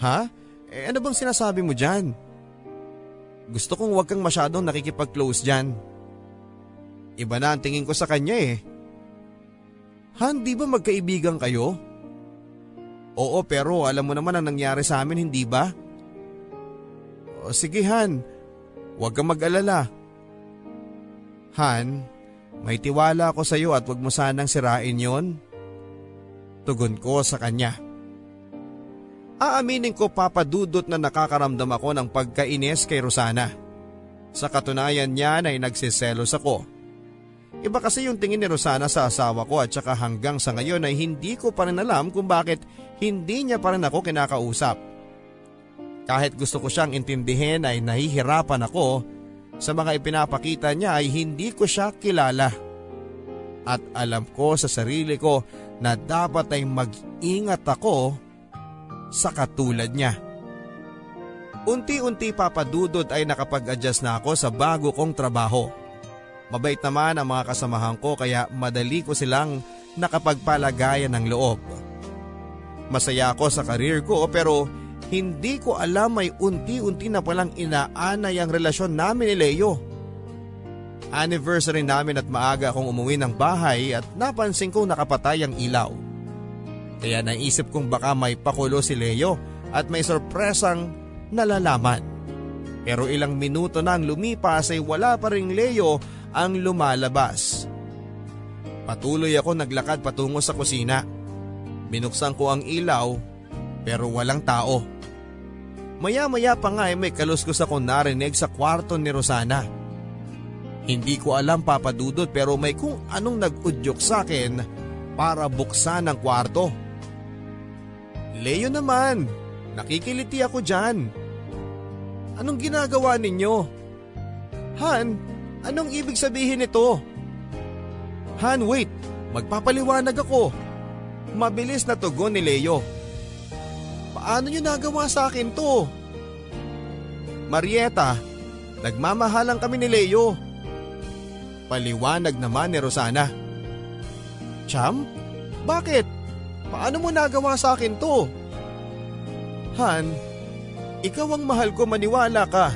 Ha? Eh ano bang sinasabi mo dyan? Gusto kong huwag kang masyadong nakikipag-close dyan. Iba na ang tingin ko sa kanya eh. Han, di ba magkaibigan kayo? Oo pero alam mo naman ang nangyari sa amin hindi ba? O, sige Han, huwag kang mag-alala. Han, may tiwala ako sa iyo at wag mo sanang sirain yon. Tugon ko sa kanya. Aaminin ko papadudot na nakakaramdam ako ng pagkainis kay Rosana. Sa katunayan niya ay nagsiselos ako. Iba kasi yung tingin ni Rosana sa asawa ko at saka hanggang sa ngayon ay hindi ko pa rin alam kung bakit hindi niya pa rin ako kinakausap. Kahit gusto ko siyang intindihin ay nahihirapan ako sa mga ipinapakita niya ay hindi ko siya kilala. At alam ko sa sarili ko na dapat ay mag-ingat ako sa katulad niya. Unti-unti papadudod ay nakapag-adjust na ako sa bago kong trabaho. Mabait naman ang mga kasamahan ko kaya madali ko silang nakapagpalagayan ng loob. Masaya ako sa karir ko pero hindi ko alam may unti-unti na palang inaanay ang relasyon namin ni Leo. Anniversary namin at maaga akong umuwi ng bahay at napansin kong nakapatay ang ilaw. Kaya naisip kong baka may pakulo si Leo at may sorpresang nalalaman. Pero ilang minuto nang lumipas ay wala pa ring Leo ang lumalabas. Patuloy ako naglakad patungo sa kusina. Binuksan ko ang ilaw pero walang tao. Maya-maya pa nga ay may kaluskos ako narinig sa kwarto ni Rosana. Hindi ko alam papadudot pero may kung anong nag-udyok sa akin para buksan ang kwarto. Leo naman, nakikiliti ako dyan. Anong ginagawa ninyo? Han, anong ibig sabihin nito? Han, wait, magpapaliwanag ako. Mabilis na tugon ni Leo. Paano nyo nagawa sa akin to? Marieta, nagmamahalan kami ni Leo. Paliwanag naman ni Rosana. Cham? Bakit? Paano mo nagawa sa akin to? Han, ikaw ang mahal ko maniwala ka.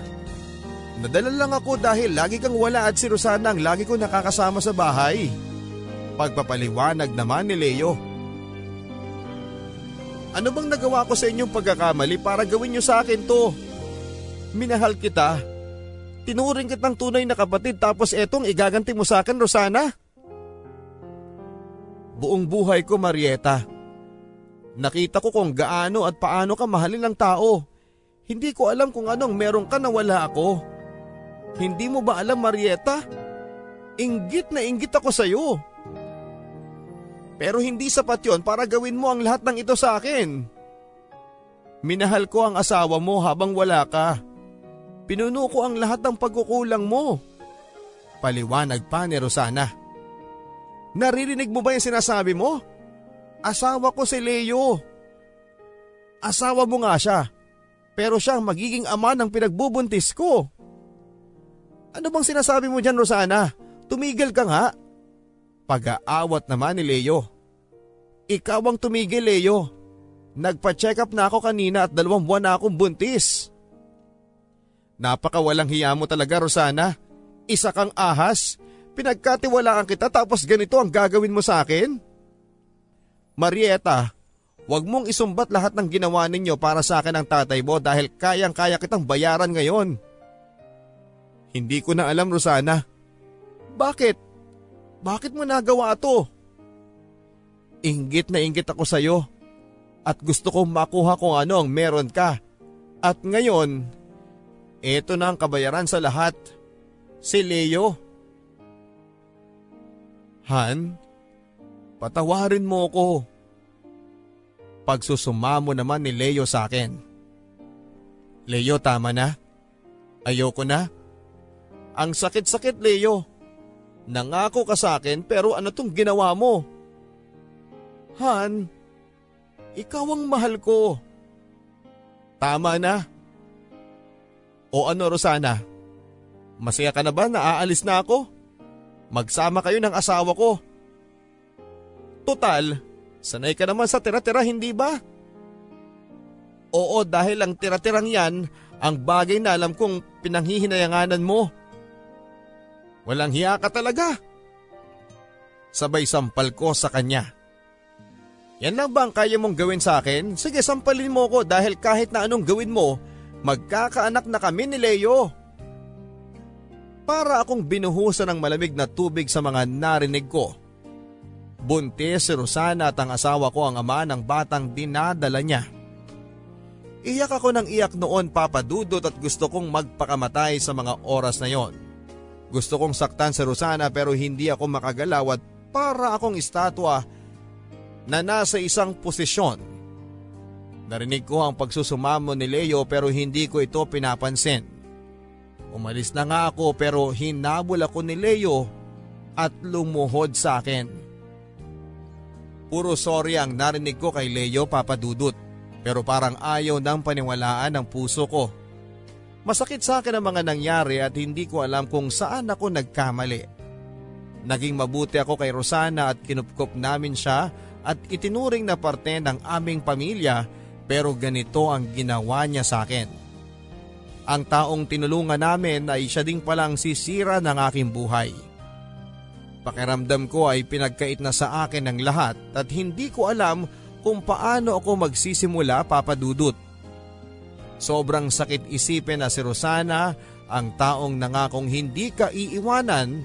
Nadala lang ako dahil lagi kang wala at si Rosana ang lagi ko nakakasama sa bahay. Pagpapaliwanag naman ni Leo. Ano bang nagawa ko sa inyong pagkakamali para gawin niyo sa akin to? Minahal kita. Tinuring kitang tunay na kapatid tapos etong igaganti mo sa akin, Rosana. Buong buhay ko, Marieta. Nakita ko kung gaano at paano ka mahalin ng tao. Hindi ko alam kung anong meron ka na wala ako. Hindi mo ba alam Marieta? Inggit na inggit ako sa iyo. Pero hindi sapat yon para gawin mo ang lahat ng ito sa akin. Minahal ko ang asawa mo habang wala ka. Pinuno ko ang lahat ng pagkukulang mo. Paliwanag pa ni Rosana. Naririnig mo ba yung sinasabi mo? Asawa ko si Leo. Asawa mo nga siya. Pero siya ang magiging ama ng pinagbubuntis ko. Ano bang sinasabi mo dyan Rosana? Tumigil ka nga. Pag-aawat naman ni Leo. Ikaw ang tumigil Leo. Nagpa-check up na ako kanina at dalawang buwan na akong buntis. Napakawalang hiya mo talaga Rosana. Isa kang ahas. Pinagkatiwalaan kita tapos ganito ang gagawin mo sa akin? Marieta, Huwag mong isumbat lahat ng ginawa ninyo para sa akin ang tatay mo dahil kayang-kaya kitang bayaran ngayon. Hindi ko na alam Rosana. Bakit? Bakit mo nagawa to? Inggit na inggit ako sa iyo at gusto kong makuha kung ano ang meron ka. At ngayon, eto na ang kabayaran sa lahat. Si Leo. Han, patawarin mo ko. Pagsusumamo naman ni Leo sa akin. Leo tama na. Ayoko na. Ang sakit-sakit Leo. Nangako ka sa akin pero ano tong ginawa mo? Han, ikaw ang mahal ko. Tama na. O ano Rosana? Masaya ka na ba na aalis na ako? Magsama kayo ng asawa ko. Total, sanay ka naman sa tira-tira hindi ba? Oo dahil ang tira-tirang yan ang bagay na alam kong pinanghihinayanganan mo. Walang hiya ka talaga. Sabay sampal ko sa kanya. Yan lang ba ang kaya mong gawin sa akin? Sige sampalin mo ko dahil kahit na anong gawin mo, magkakaanak na kami ni Leo. Para akong binuhusan ng malamig na tubig sa mga narinig ko. Buntis si Rosana at ang asawa ko ang ama ng batang dinadala niya. Iyak ako ng iyak noon papadudot at gusto kong magpakamatay sa mga oras na yon. Gusto kong saktan si Rosana pero hindi ako makagalaw at para akong estatwa na nasa isang posisyon. Narinig ko ang pagsusumamo ni Leo pero hindi ko ito pinapansin. Umalis na nga ako pero hinabol ako ni Leo at lumuhod sa akin. Puro sorry ang narinig ko kay Leo papadudot pero parang ayaw ng paniwalaan ng puso ko. Masakit sa akin ang mga nangyari at hindi ko alam kung saan ako nagkamali. Naging mabuti ako kay Rosana at kinupkop namin siya at itinuring na parte ng aming pamilya pero ganito ang ginawa niya sa akin. Ang taong tinulungan namin ay siya ding palang sisira ng aking buhay. Pakiramdam ko ay pinagkait na sa akin ng lahat at hindi ko alam kung paano ako magsisimula papadudot. Sobrang sakit isipin na si Rosana, ang taong nangakong hindi ka iiwanan,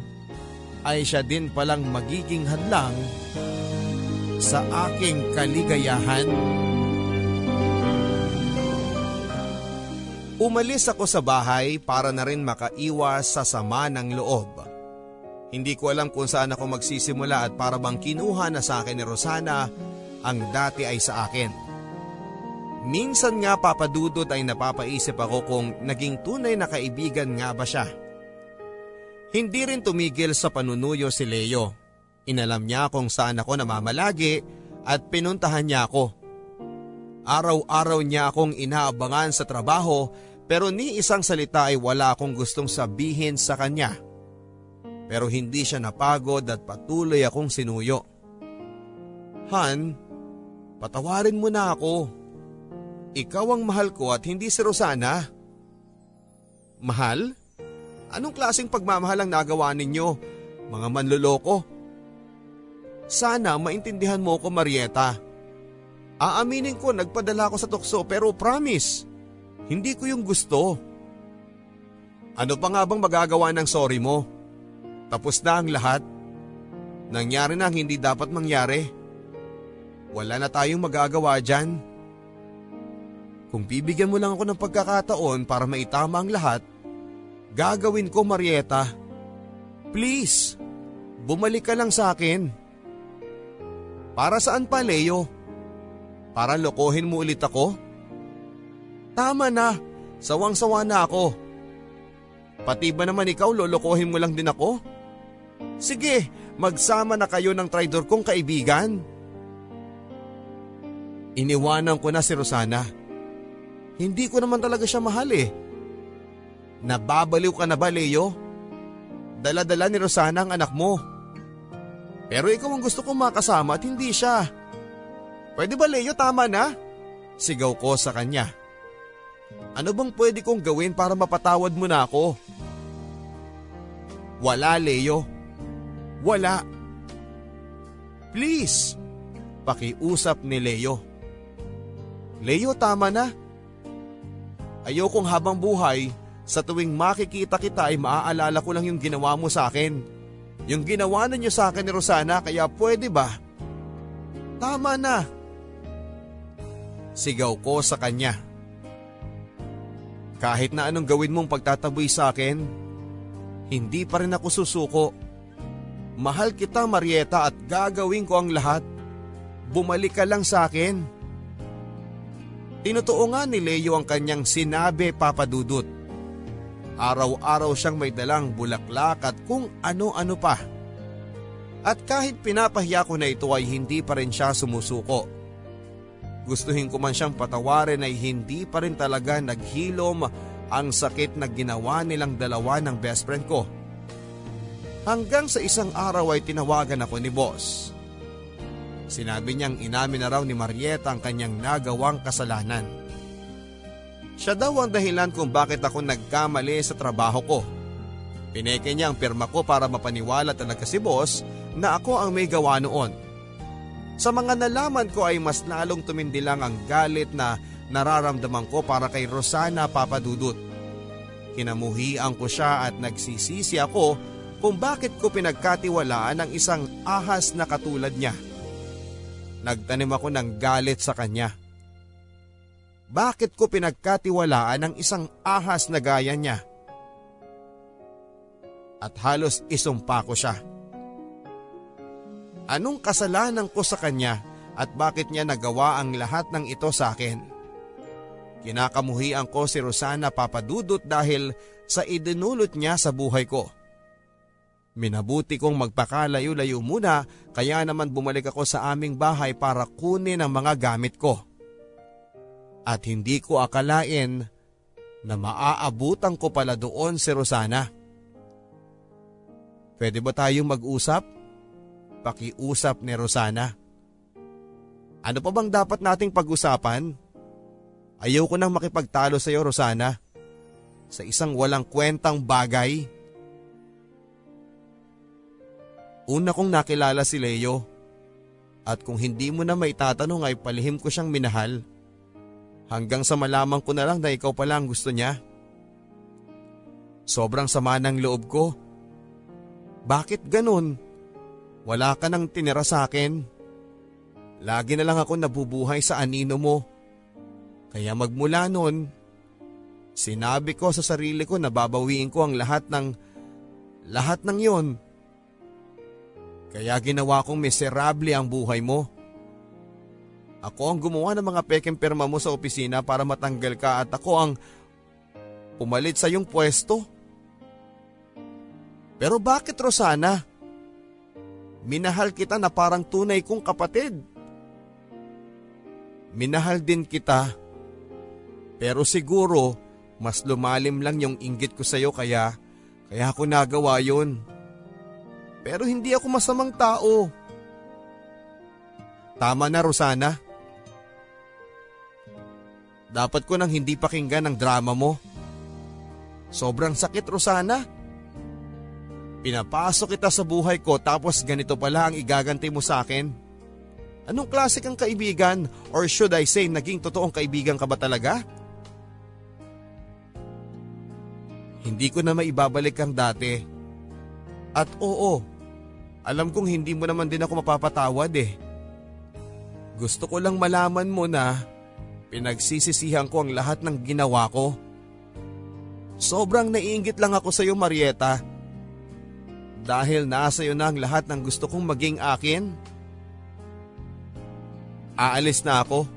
ay siya din palang magiging hadlang sa aking kaligayahan. Umalis ako sa bahay para na rin makaiwas sa sama ng loob. Hindi ko alam kung saan ako magsisimula at para bang kinuha na sa akin ni Rosana ang dati ay sa akin. Minsan nga papadudot ay napapaisip ako kung naging tunay na kaibigan nga ba siya. Hindi rin tumigil sa panunuyo si Leo. Inalam niya kung saan ako namamalagi at pinuntahan niya ako. Araw-araw niya akong inaabangan sa trabaho pero ni isang salita ay wala akong gustong sabihin sa kanya. Pero hindi siya napagod at patuloy akong sinuyo. Han, patawarin mo na ako. Ikaw ang mahal ko at hindi si Rosana. Mahal? Anong klaseng pagmamahal ang nagawa ninyo, mga manloloko? Sana maintindihan mo ko Marieta. Aaminin ko nagpadala ko sa tukso pero promise, hindi ko yung gusto. Ano pa nga bang magagawa ng sorry mo? Tapos na ang lahat. Nangyari na ang hindi dapat mangyari. Wala na tayong magagawa dyan. Kung bibigyan mo lang ako ng pagkakataon para maitama ang lahat, Gagawin ko Marieta. Please, bumalik ka lang sa akin. Para saan pa Leo? Para lokohin mo ulit ako? Tama na, sawang-sawa na ako. Pati ba naman ikaw lolokohin mo lang din ako? Sige, magsama na kayo ng traidor kong kaibigan. Iniwanan ko na si Rosana. Hindi ko naman talaga siya mahal eh. Nababaliw ka na ba, Leo? Dala-dala ni Rosana ang anak mo. Pero ikaw ang gusto kong makasama at hindi siya. Pwede ba, Leo? Tama na? Sigaw ko sa kanya. Ano bang pwede kong gawin para mapatawad mo na ako? Wala, Leo. Wala. Please, pakiusap ni Leo. Leo, tama na. Ayokong habang buhay sa tuwing makikita kita ay maaalala ko lang yung ginawa mo sa akin. Yung ginawa ninyo sa akin ni Rosana kaya pwede ba? Tama na. Sigaw ko sa kanya. Kahit na anong gawin mong pagtataboy sa akin, hindi pa rin ako susuko. Mahal kita Marieta at gagawin ko ang lahat. Bumalik ka lang sa akin. Tinutuo nga ni Leo ang kanyang sinabi papadudot. Araw-araw siyang may dalang bulaklak at kung ano-ano pa. At kahit pinapahiya ko na ito ay hindi pa rin siya sumusuko. Gustuhin ko man siyang patawarin ay hindi pa rin talaga naghilom ang sakit na ginawa nilang dalawa ng best friend ko. Hanggang sa isang araw ay tinawagan ako ni boss. Sinabi niyang inamin na raw ni Marieta ang kanyang nagawang kasalanan. Siya daw ang dahilan kung bakit ako nagkamali sa trabaho ko. Pineke niya ang pirma ko para mapaniwala talaga si boss na ako ang may gawa noon. Sa mga nalaman ko ay mas lalong tumindi lang ang galit na nararamdaman ko para kay Rosana Papadudut. Kinamuhian ko siya at nagsisisi ako kung bakit ko pinagkatiwalaan ang isang ahas na katulad niya. Nagtanim ako ng galit sa kanya. Bakit ko pinagkatiwalaan ang isang ahas na gaya niya? At halos isumpa ko siya. Anong kasalanan ko sa kanya at bakit niya nagawa ang lahat ng ito sa akin? Kinakamuhian ko si Rosana papadudot dahil sa idinulot niya sa buhay ko. Minabuti kong magpakalayo-layo muna kaya naman bumalik ako sa aming bahay para kunin ang mga gamit ko at hindi ko akalain na maaabutan ko pala doon si Rosana. Pwede ba tayong mag-usap? Pakiusap ni Rosana. Ano pa bang dapat nating pag-usapan? Ayaw ko nang makipagtalo sa iyo Rosana. Sa isang walang kwentang bagay. Una kong nakilala si Leo. At kung hindi mo na maitatanong ay palihim ko siyang minahal. Hanggang sa malaman ko na lang na ikaw pala ang gusto niya. Sobrang sama ng loob ko. Bakit ganun? Wala ka nang tinira sa akin. Lagi na lang ako nabubuhay sa anino mo. Kaya magmula noon, sinabi ko sa sarili ko na babawiin ko ang lahat ng, lahat ng yon. Kaya ginawa kong miserable ang buhay mo. Ako ang gumawa ng mga peking perma mo sa opisina para matanggal ka at ako ang pumalit sa iyong pwesto. Pero bakit Rosana? Minahal kita na parang tunay kong kapatid. Minahal din kita. Pero siguro mas lumalim lang yung inggit ko sa iyo kaya kaya ako nagawa yon. Pero hindi ako masamang tao. Tama na Rosana. Dapat ko nang hindi pakinggan ang drama mo. Sobrang sakit Rosana. Pinapasok kita sa buhay ko tapos ganito pala ang igaganti mo sa akin? Anong klase kang kaibigan or should I say naging totoong kaibigan ka ba talaga? Hindi ko na maibabalik ang dati. At oo, alam kong hindi mo naman din ako mapapatawad eh. Gusto ko lang malaman mo na pinagsisisihan ko ang lahat ng ginawa ko. Sobrang naiingit lang ako sa iyo Marieta. Dahil nasa iyo na ang lahat ng gusto kong maging akin. Aalis na ako.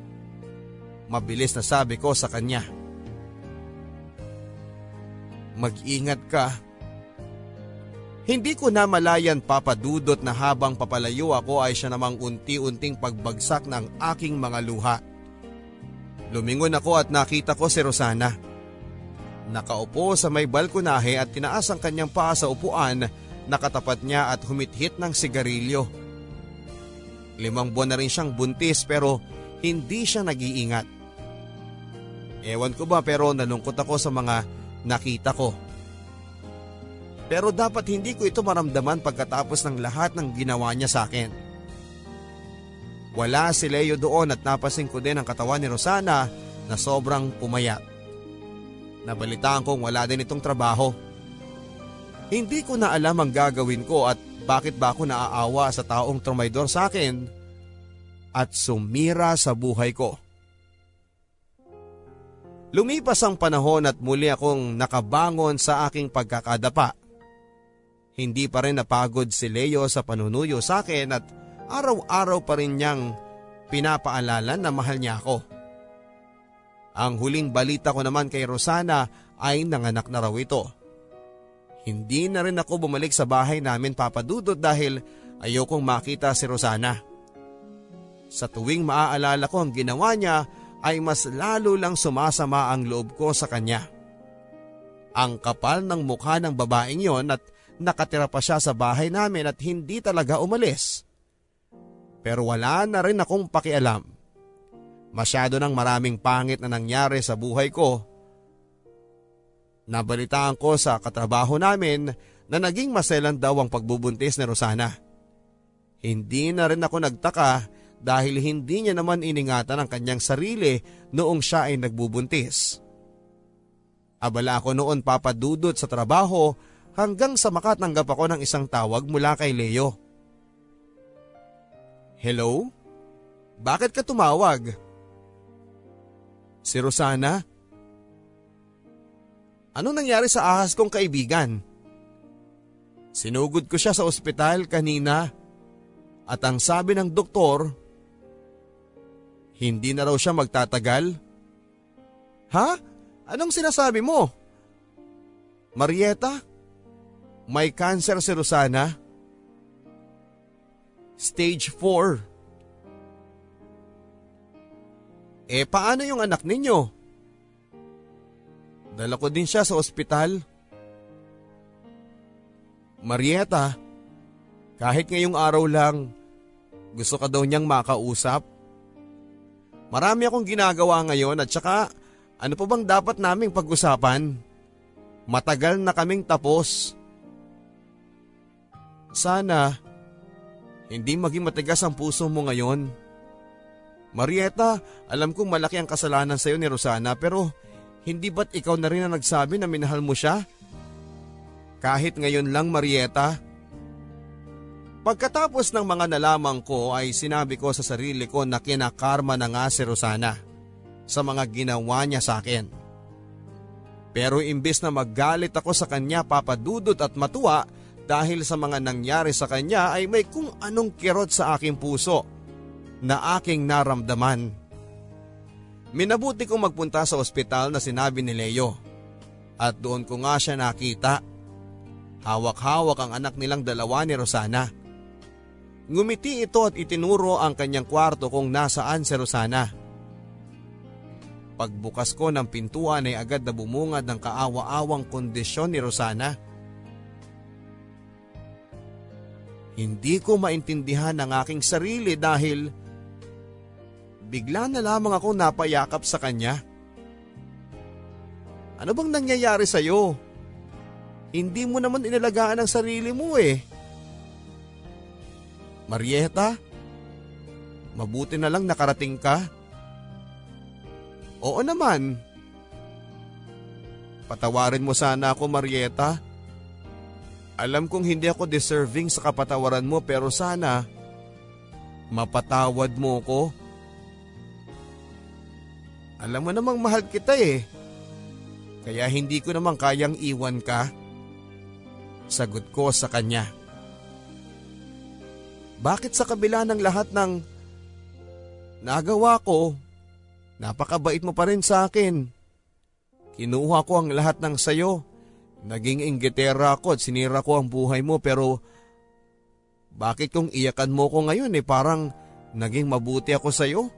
Mabilis na sabi ko sa kanya. Mag-ingat ka. Hindi ko na malayan papadudot na habang papalayo ako ay siya namang unti-unting pagbagsak ng aking mga luha. Lumingon ako at nakita ko si Rosana. Nakaupo sa may balkonahe at tinaas ang kanyang paa sa upuan, nakatapat niya at humithit ng sigarilyo. Limang buwan na rin siyang buntis pero hindi siya nag-iingat. Ewan ko ba pero nalungkot ako sa mga nakita ko. Pero dapat hindi ko ito maramdaman pagkatapos ng lahat ng ginawa niya sa akin. Wala si Leo doon at napasing ko din ang katawan ni Rosana na sobrang pumayat. Nabalitaan kong wala din itong trabaho. Hindi ko na alam ang gagawin ko at bakit ba ako naaawa sa taong trumaydor sa akin at sumira sa buhay ko. Lumipas ang panahon at muli akong nakabangon sa aking pagkakadapa. Hindi pa rin napagod si Leo sa panunuyo sa akin at araw-araw pa rin niyang pinapaalala na mahal niya ako. Ang huling balita ko naman kay Rosana ay nanganak na raw ito. Hindi na rin ako bumalik sa bahay namin papadudot dahil ayokong makita si Rosana. Sa tuwing maaalala ko ang ginawa niya ay mas lalo lang sumasama ang loob ko sa kanya. Ang kapal ng mukha ng babaeng yon at nakatira pa siya sa bahay namin at hindi talaga umalis. Pero wala na rin akong pakialam. Masyado ng maraming pangit na nangyari sa buhay ko. Nabalitaan ko sa katrabaho namin na naging maselan daw ang pagbubuntis ni Rosana. Hindi na rin ako nagtaka dahil hindi niya naman iningatan ang kanyang sarili noong siya ay nagbubuntis. Abala ako noon papadudot sa trabaho hanggang sa makatanggap ako ng isang tawag mula kay Leo. Hello? Bakit ka tumawag? Si Rosana? Anong nangyari sa ahas kong kaibigan? Sinugod ko siya sa ospital kanina at ang sabi ng doktor hindi na raw siya magtatagal? Ha? Anong sinasabi mo? Marieta? May cancer si Rosana? Stage 4. Eh paano yung anak ninyo? Dala ko din siya sa ospital. Marieta, kahit ngayong araw lang, gusto ka daw niyang makausap? Marami akong ginagawa ngayon at saka ano pa bang dapat naming pag-usapan? Matagal na kaming tapos. Sana hindi maging matigas ang puso mo ngayon. Marieta, alam kong malaki ang kasalanan sa iyo ni Rosana pero hindi ba't ikaw na rin ang nagsabi na minahal mo siya? Kahit ngayon lang Marieta. Pagkatapos ng mga nalaman ko ay sinabi ko sa sarili ko na kinakarma na nga si Rosana sa mga ginawa niya sa akin. Pero imbis na maggalit ako sa kanya papadudot at matuwa dahil sa mga nangyari sa kanya ay may kung anong kirot sa aking puso na aking naramdaman. Minabuti kong magpunta sa ospital na sinabi ni Leo at doon ko nga siya nakita. Hawak-hawak ang anak nilang dalawa ni Rosana. Ngumiti ito at itinuro ang kanyang kwarto kung nasaan si Rosana. Pagbukas ko ng pintuan ay agad na bumungad ng kaawa-awang kondisyon ni Rosana. Hindi ko maintindihan ang aking sarili dahil bigla na lamang ako napayakap sa kanya. Ano bang nangyayari sa iyo? Hindi mo naman inalagaan ang sarili mo eh. Marieta, mabuti na lang nakarating ka. Oo naman. Patawarin mo sana ako Marieta. Alam kong hindi ako deserving sa kapatawaran mo pero sana mapatawad mo ko. Alam mo namang mahal kita eh. Kaya hindi ko naman kayang iwan ka. Sagot ko sa kanya. Bakit sa kabila ng lahat ng nagawa ko, napakabait mo pa rin sa akin. Kinuha ko ang lahat ng sayo. Naging inggitera ako at sinira ko ang buhay mo pero bakit kung iyakan mo ko ngayon eh parang naging mabuti ako sa iyo?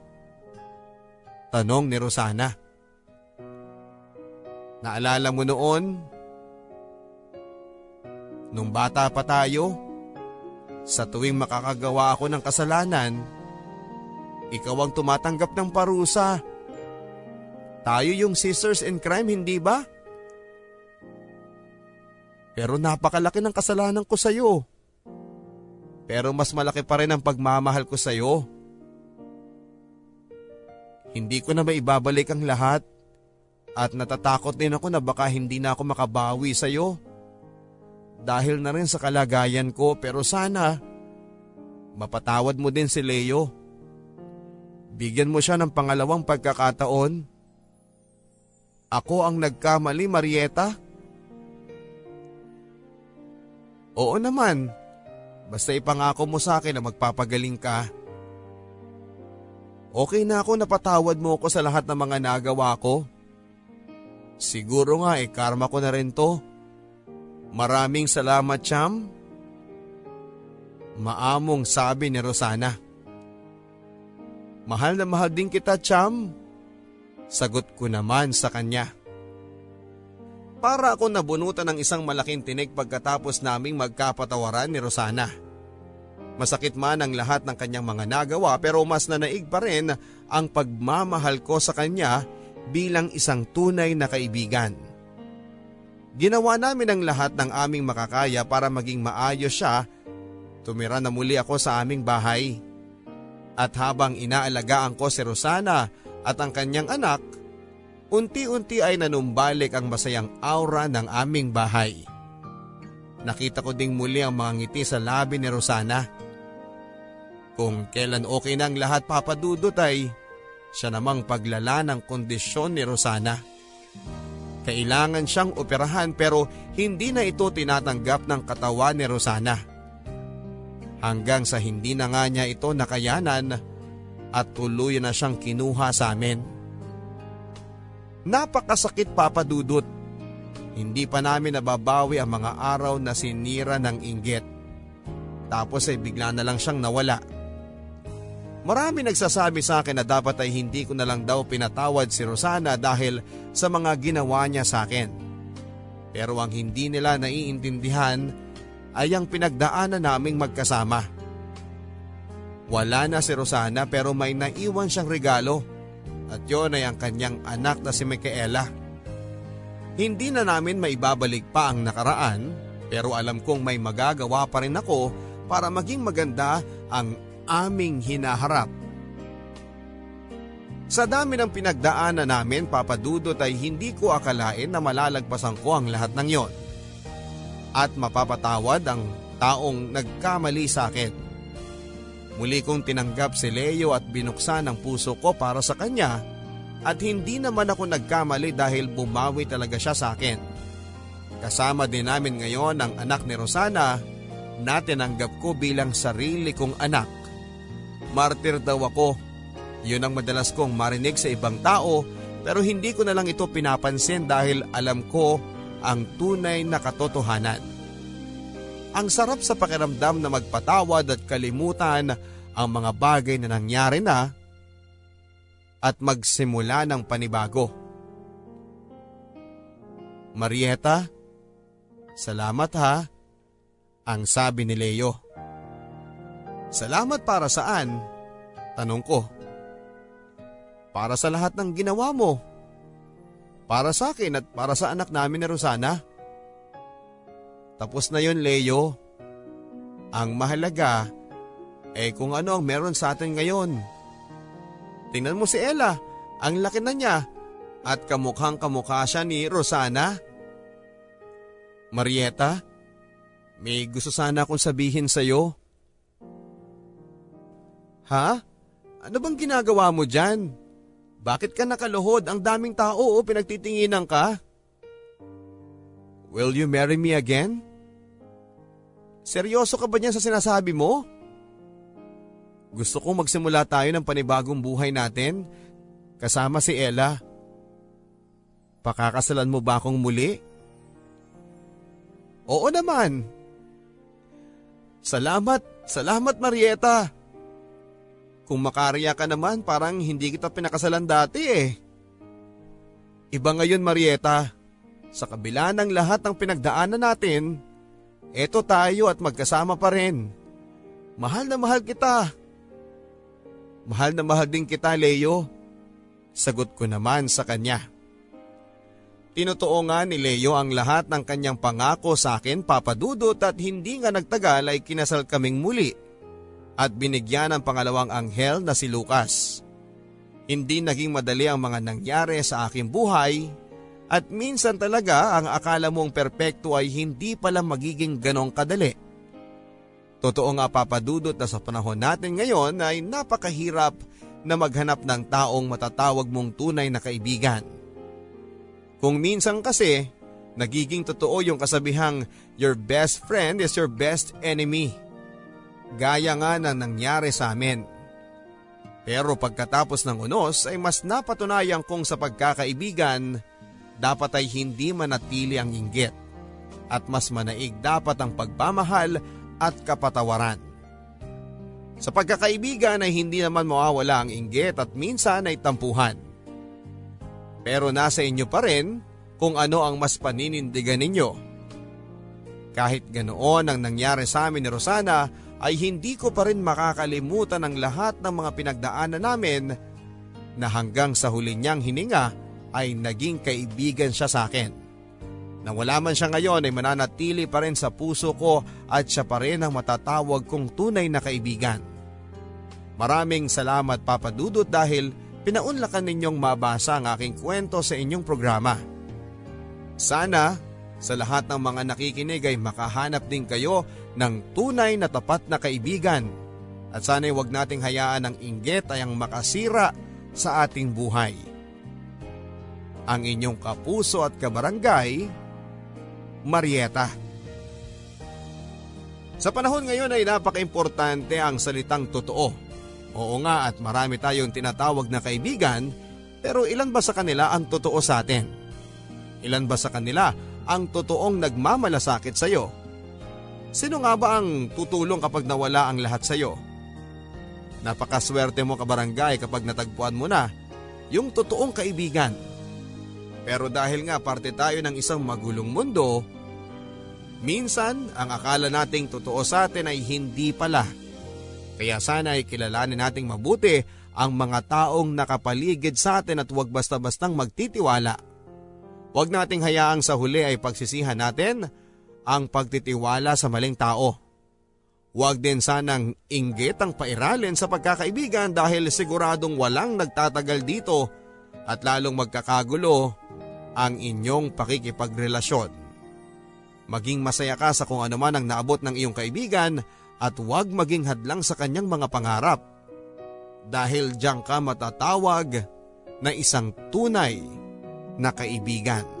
Tanong ni Rosana. Naalala mo noon? Nung bata pa tayo, sa tuwing makakagawa ako ng kasalanan, ikaw ang tumatanggap ng parusa. Tayo yung sisters in crime, hindi ba? Pero napakalaki ng kasalanan ko sa'yo. Pero mas malaki pa rin ang pagmamahal ko sa'yo. Hindi ko na maibabalik ang lahat at natatakot din ako na baka hindi na ako makabawi sa'yo. Dahil na rin sa kalagayan ko pero sana mapatawad mo din si Leo. Bigyan mo siya ng pangalawang pagkakataon. Ako ang nagkamali, Marieta. Marieta. Oo naman. Basta ipangako mo sa akin na magpapagaling ka. Okay na ako napatawad mo ako sa lahat ng mga nagawa ko. Siguro nga eh karma ko na rin to. Maraming salamat Cham. Maamong sabi ni Rosana. Mahal na mahal din kita Cham. Sagot ko naman sa kanya. Para ako nabunutan ng isang malaking tinig pagkatapos naming magkapatawaran ni Rosana. Masakit man ang lahat ng kanyang mga nagawa pero mas nanaig pa rin ang pagmamahal ko sa kanya bilang isang tunay na kaibigan. Ginawa namin ang lahat ng aming makakaya para maging maayos siya. Tumira na muli ako sa aming bahay. At habang inaalagaan ko si Rosana at ang kanyang anak, unti-unti ay nanumbalik ang masayang aura ng aming bahay. Nakita ko ding muli ang mga ngiti sa labi ni Rosana. Kung kailan okay ang lahat papadudot ay siya namang paglala ng kondisyon ni Rosana. Kailangan siyang operahan pero hindi na ito tinatanggap ng katawan ni Rosana. Hanggang sa hindi na nga niya ito nakayanan at tuloy na siyang kinuha sa amin. Napakasakit papadudot. Hindi pa namin nababawi ang mga araw na sinira ng inggit. Tapos ay bigla na lang siyang nawala. Marami nagsasabi sa akin na dapat ay hindi ko na lang daw pinatawad si Rosana dahil sa mga ginawa niya sa akin. Pero ang hindi nila naiintindihan ay ang pinagdaanan naming magkasama. Wala na si Rosana pero may naiwan siyang regalo at yon ay ang kanyang anak na si Micaela. Hindi na namin maibabalik pa ang nakaraan pero alam kong may magagawa pa rin ako para maging maganda ang aming hinaharap. Sa dami ng pinagdaanan namin papadudot ay hindi ko akalain na malalagpasan ko ang lahat ng yon. At mapapatawad ang taong nagkamali sa akin. Muli kong tinanggap si Leo at binuksan ang puso ko para sa kanya at hindi naman ako nagkamali dahil bumawi talaga siya sa akin. Kasama din namin ngayon ang anak ni Rosana na tinanggap ko bilang sarili kong anak. Martir daw ako. Yun ang madalas kong marinig sa ibang tao pero hindi ko na lang ito pinapansin dahil alam ko ang tunay na katotohanan. Ang sarap sa pakiramdam na magpatawad at kalimutan ang mga bagay na nangyari na at magsimula ng panibago. Marieta, salamat ha, ang sabi ni Leo. Salamat para saan? Tanong ko. Para sa lahat ng ginawa mo. Para sa akin at para sa anak namin na Rosana. Tapos na yon Leo. Ang mahalaga, eh kung ano ang meron sa atin ngayon. Tingnan mo si Ella, ang laki na niya at kamukhang kamukha siya ni Rosana. Marieta, may gusto sana akong sabihin sa'yo. Ha? Ano bang ginagawa mo dyan? Bakit ka nakaluhod? Ang daming tao o pinagtitinginan ka? Will you marry me again? Seryoso ka ba niyan sa sinasabi mo? Gusto kong magsimula tayo ng panibagong buhay natin kasama si Ella. Pakakasalan mo ba akong muli? Oo naman. Salamat, salamat Marieta. Kung makarya ka naman parang hindi kita pinakasalan dati eh. Iba ngayon Marieta, sa kabila ng lahat ng pinagdaanan natin, Eto tayo at magkasama pa rin. Mahal na mahal kita. Mahal na mahal din kita, Leo. Sagot ko naman sa kanya. Tinutuo nga ni Leo ang lahat ng kanyang pangako sa akin papadudot at hindi nga nagtagal ay kinasal kaming muli at binigyan ng pangalawang anghel na si Lucas. Hindi naging madali ang mga nangyari sa aking buhay at minsan talaga ang akala mong perpekto ay hindi pala magiging ganong kadali. Totoo nga papadudot na sa panahon natin ngayon ay napakahirap na maghanap ng taong matatawag mong tunay na kaibigan. Kung minsan kasi, nagiging totoo yung kasabihang your best friend is your best enemy. Gaya nga na nangyari sa amin. Pero pagkatapos ng unos ay mas napatunayan kong sa pagkakaibigan dapat ay hindi manatili ang inggit at mas manaig dapat ang pagmamahal at kapatawaran. Sa pagkakaibigan ay hindi naman mawawala ang inggit at minsan ay tampuhan. Pero nasa inyo pa rin kung ano ang mas paninindigan ninyo. Kahit ganoon ang nangyari sa amin ni Rosana ay hindi ko pa rin makakalimutan ang lahat ng mga pinagdaanan namin na hanggang sa huli niyang hininga ay naging kaibigan siya sa akin. Nang wala man siya ngayon ay mananatili pa rin sa puso ko at siya pa rin ang matatawag kong tunay na kaibigan. Maraming salamat Papa Dudut dahil pinaunlakan ninyong mabasa ang aking kwento sa inyong programa. Sana sa lahat ng mga nakikinig ay makahanap din kayo ng tunay na tapat na kaibigan at sana'y huwag nating hayaan ang inggit ay ang makasira sa ating buhay ang inyong kapuso at kabarangay, Marieta. Sa panahon ngayon ay napaka-importante ang salitang totoo. Oo nga at marami tayong tinatawag na kaibigan pero ilan ba sa kanila ang totoo sa atin? Ilan ba sa kanila ang totoong nagmamalasakit sa iyo? Sino nga ba ang tutulong kapag nawala ang lahat sa iyo? Napakaswerte mo kabarangay kapag natagpuan mo na yung totoong kaibigan pero dahil nga parte tayo ng isang magulong mundo, minsan ang akala nating totoo sa atin ay hindi pala. Kaya sana ay kilalanin nating mabuti ang mga taong nakapaligid sa atin at huwag basta-bastang magtitiwala. Huwag nating hayaang sa huli ay pagsisihan natin ang pagtitiwala sa maling tao. Huwag din sanang inggit ang pairalin sa pagkakaibigan dahil siguradong walang nagtatagal dito at lalong magkakagulo ang inyong pakikipagrelasyon. Maging masaya ka sa kung ano man ang naabot ng iyong kaibigan at huwag maging hadlang sa kanyang mga pangarap. Dahil diyan ka matatawag na isang tunay na kaibigan.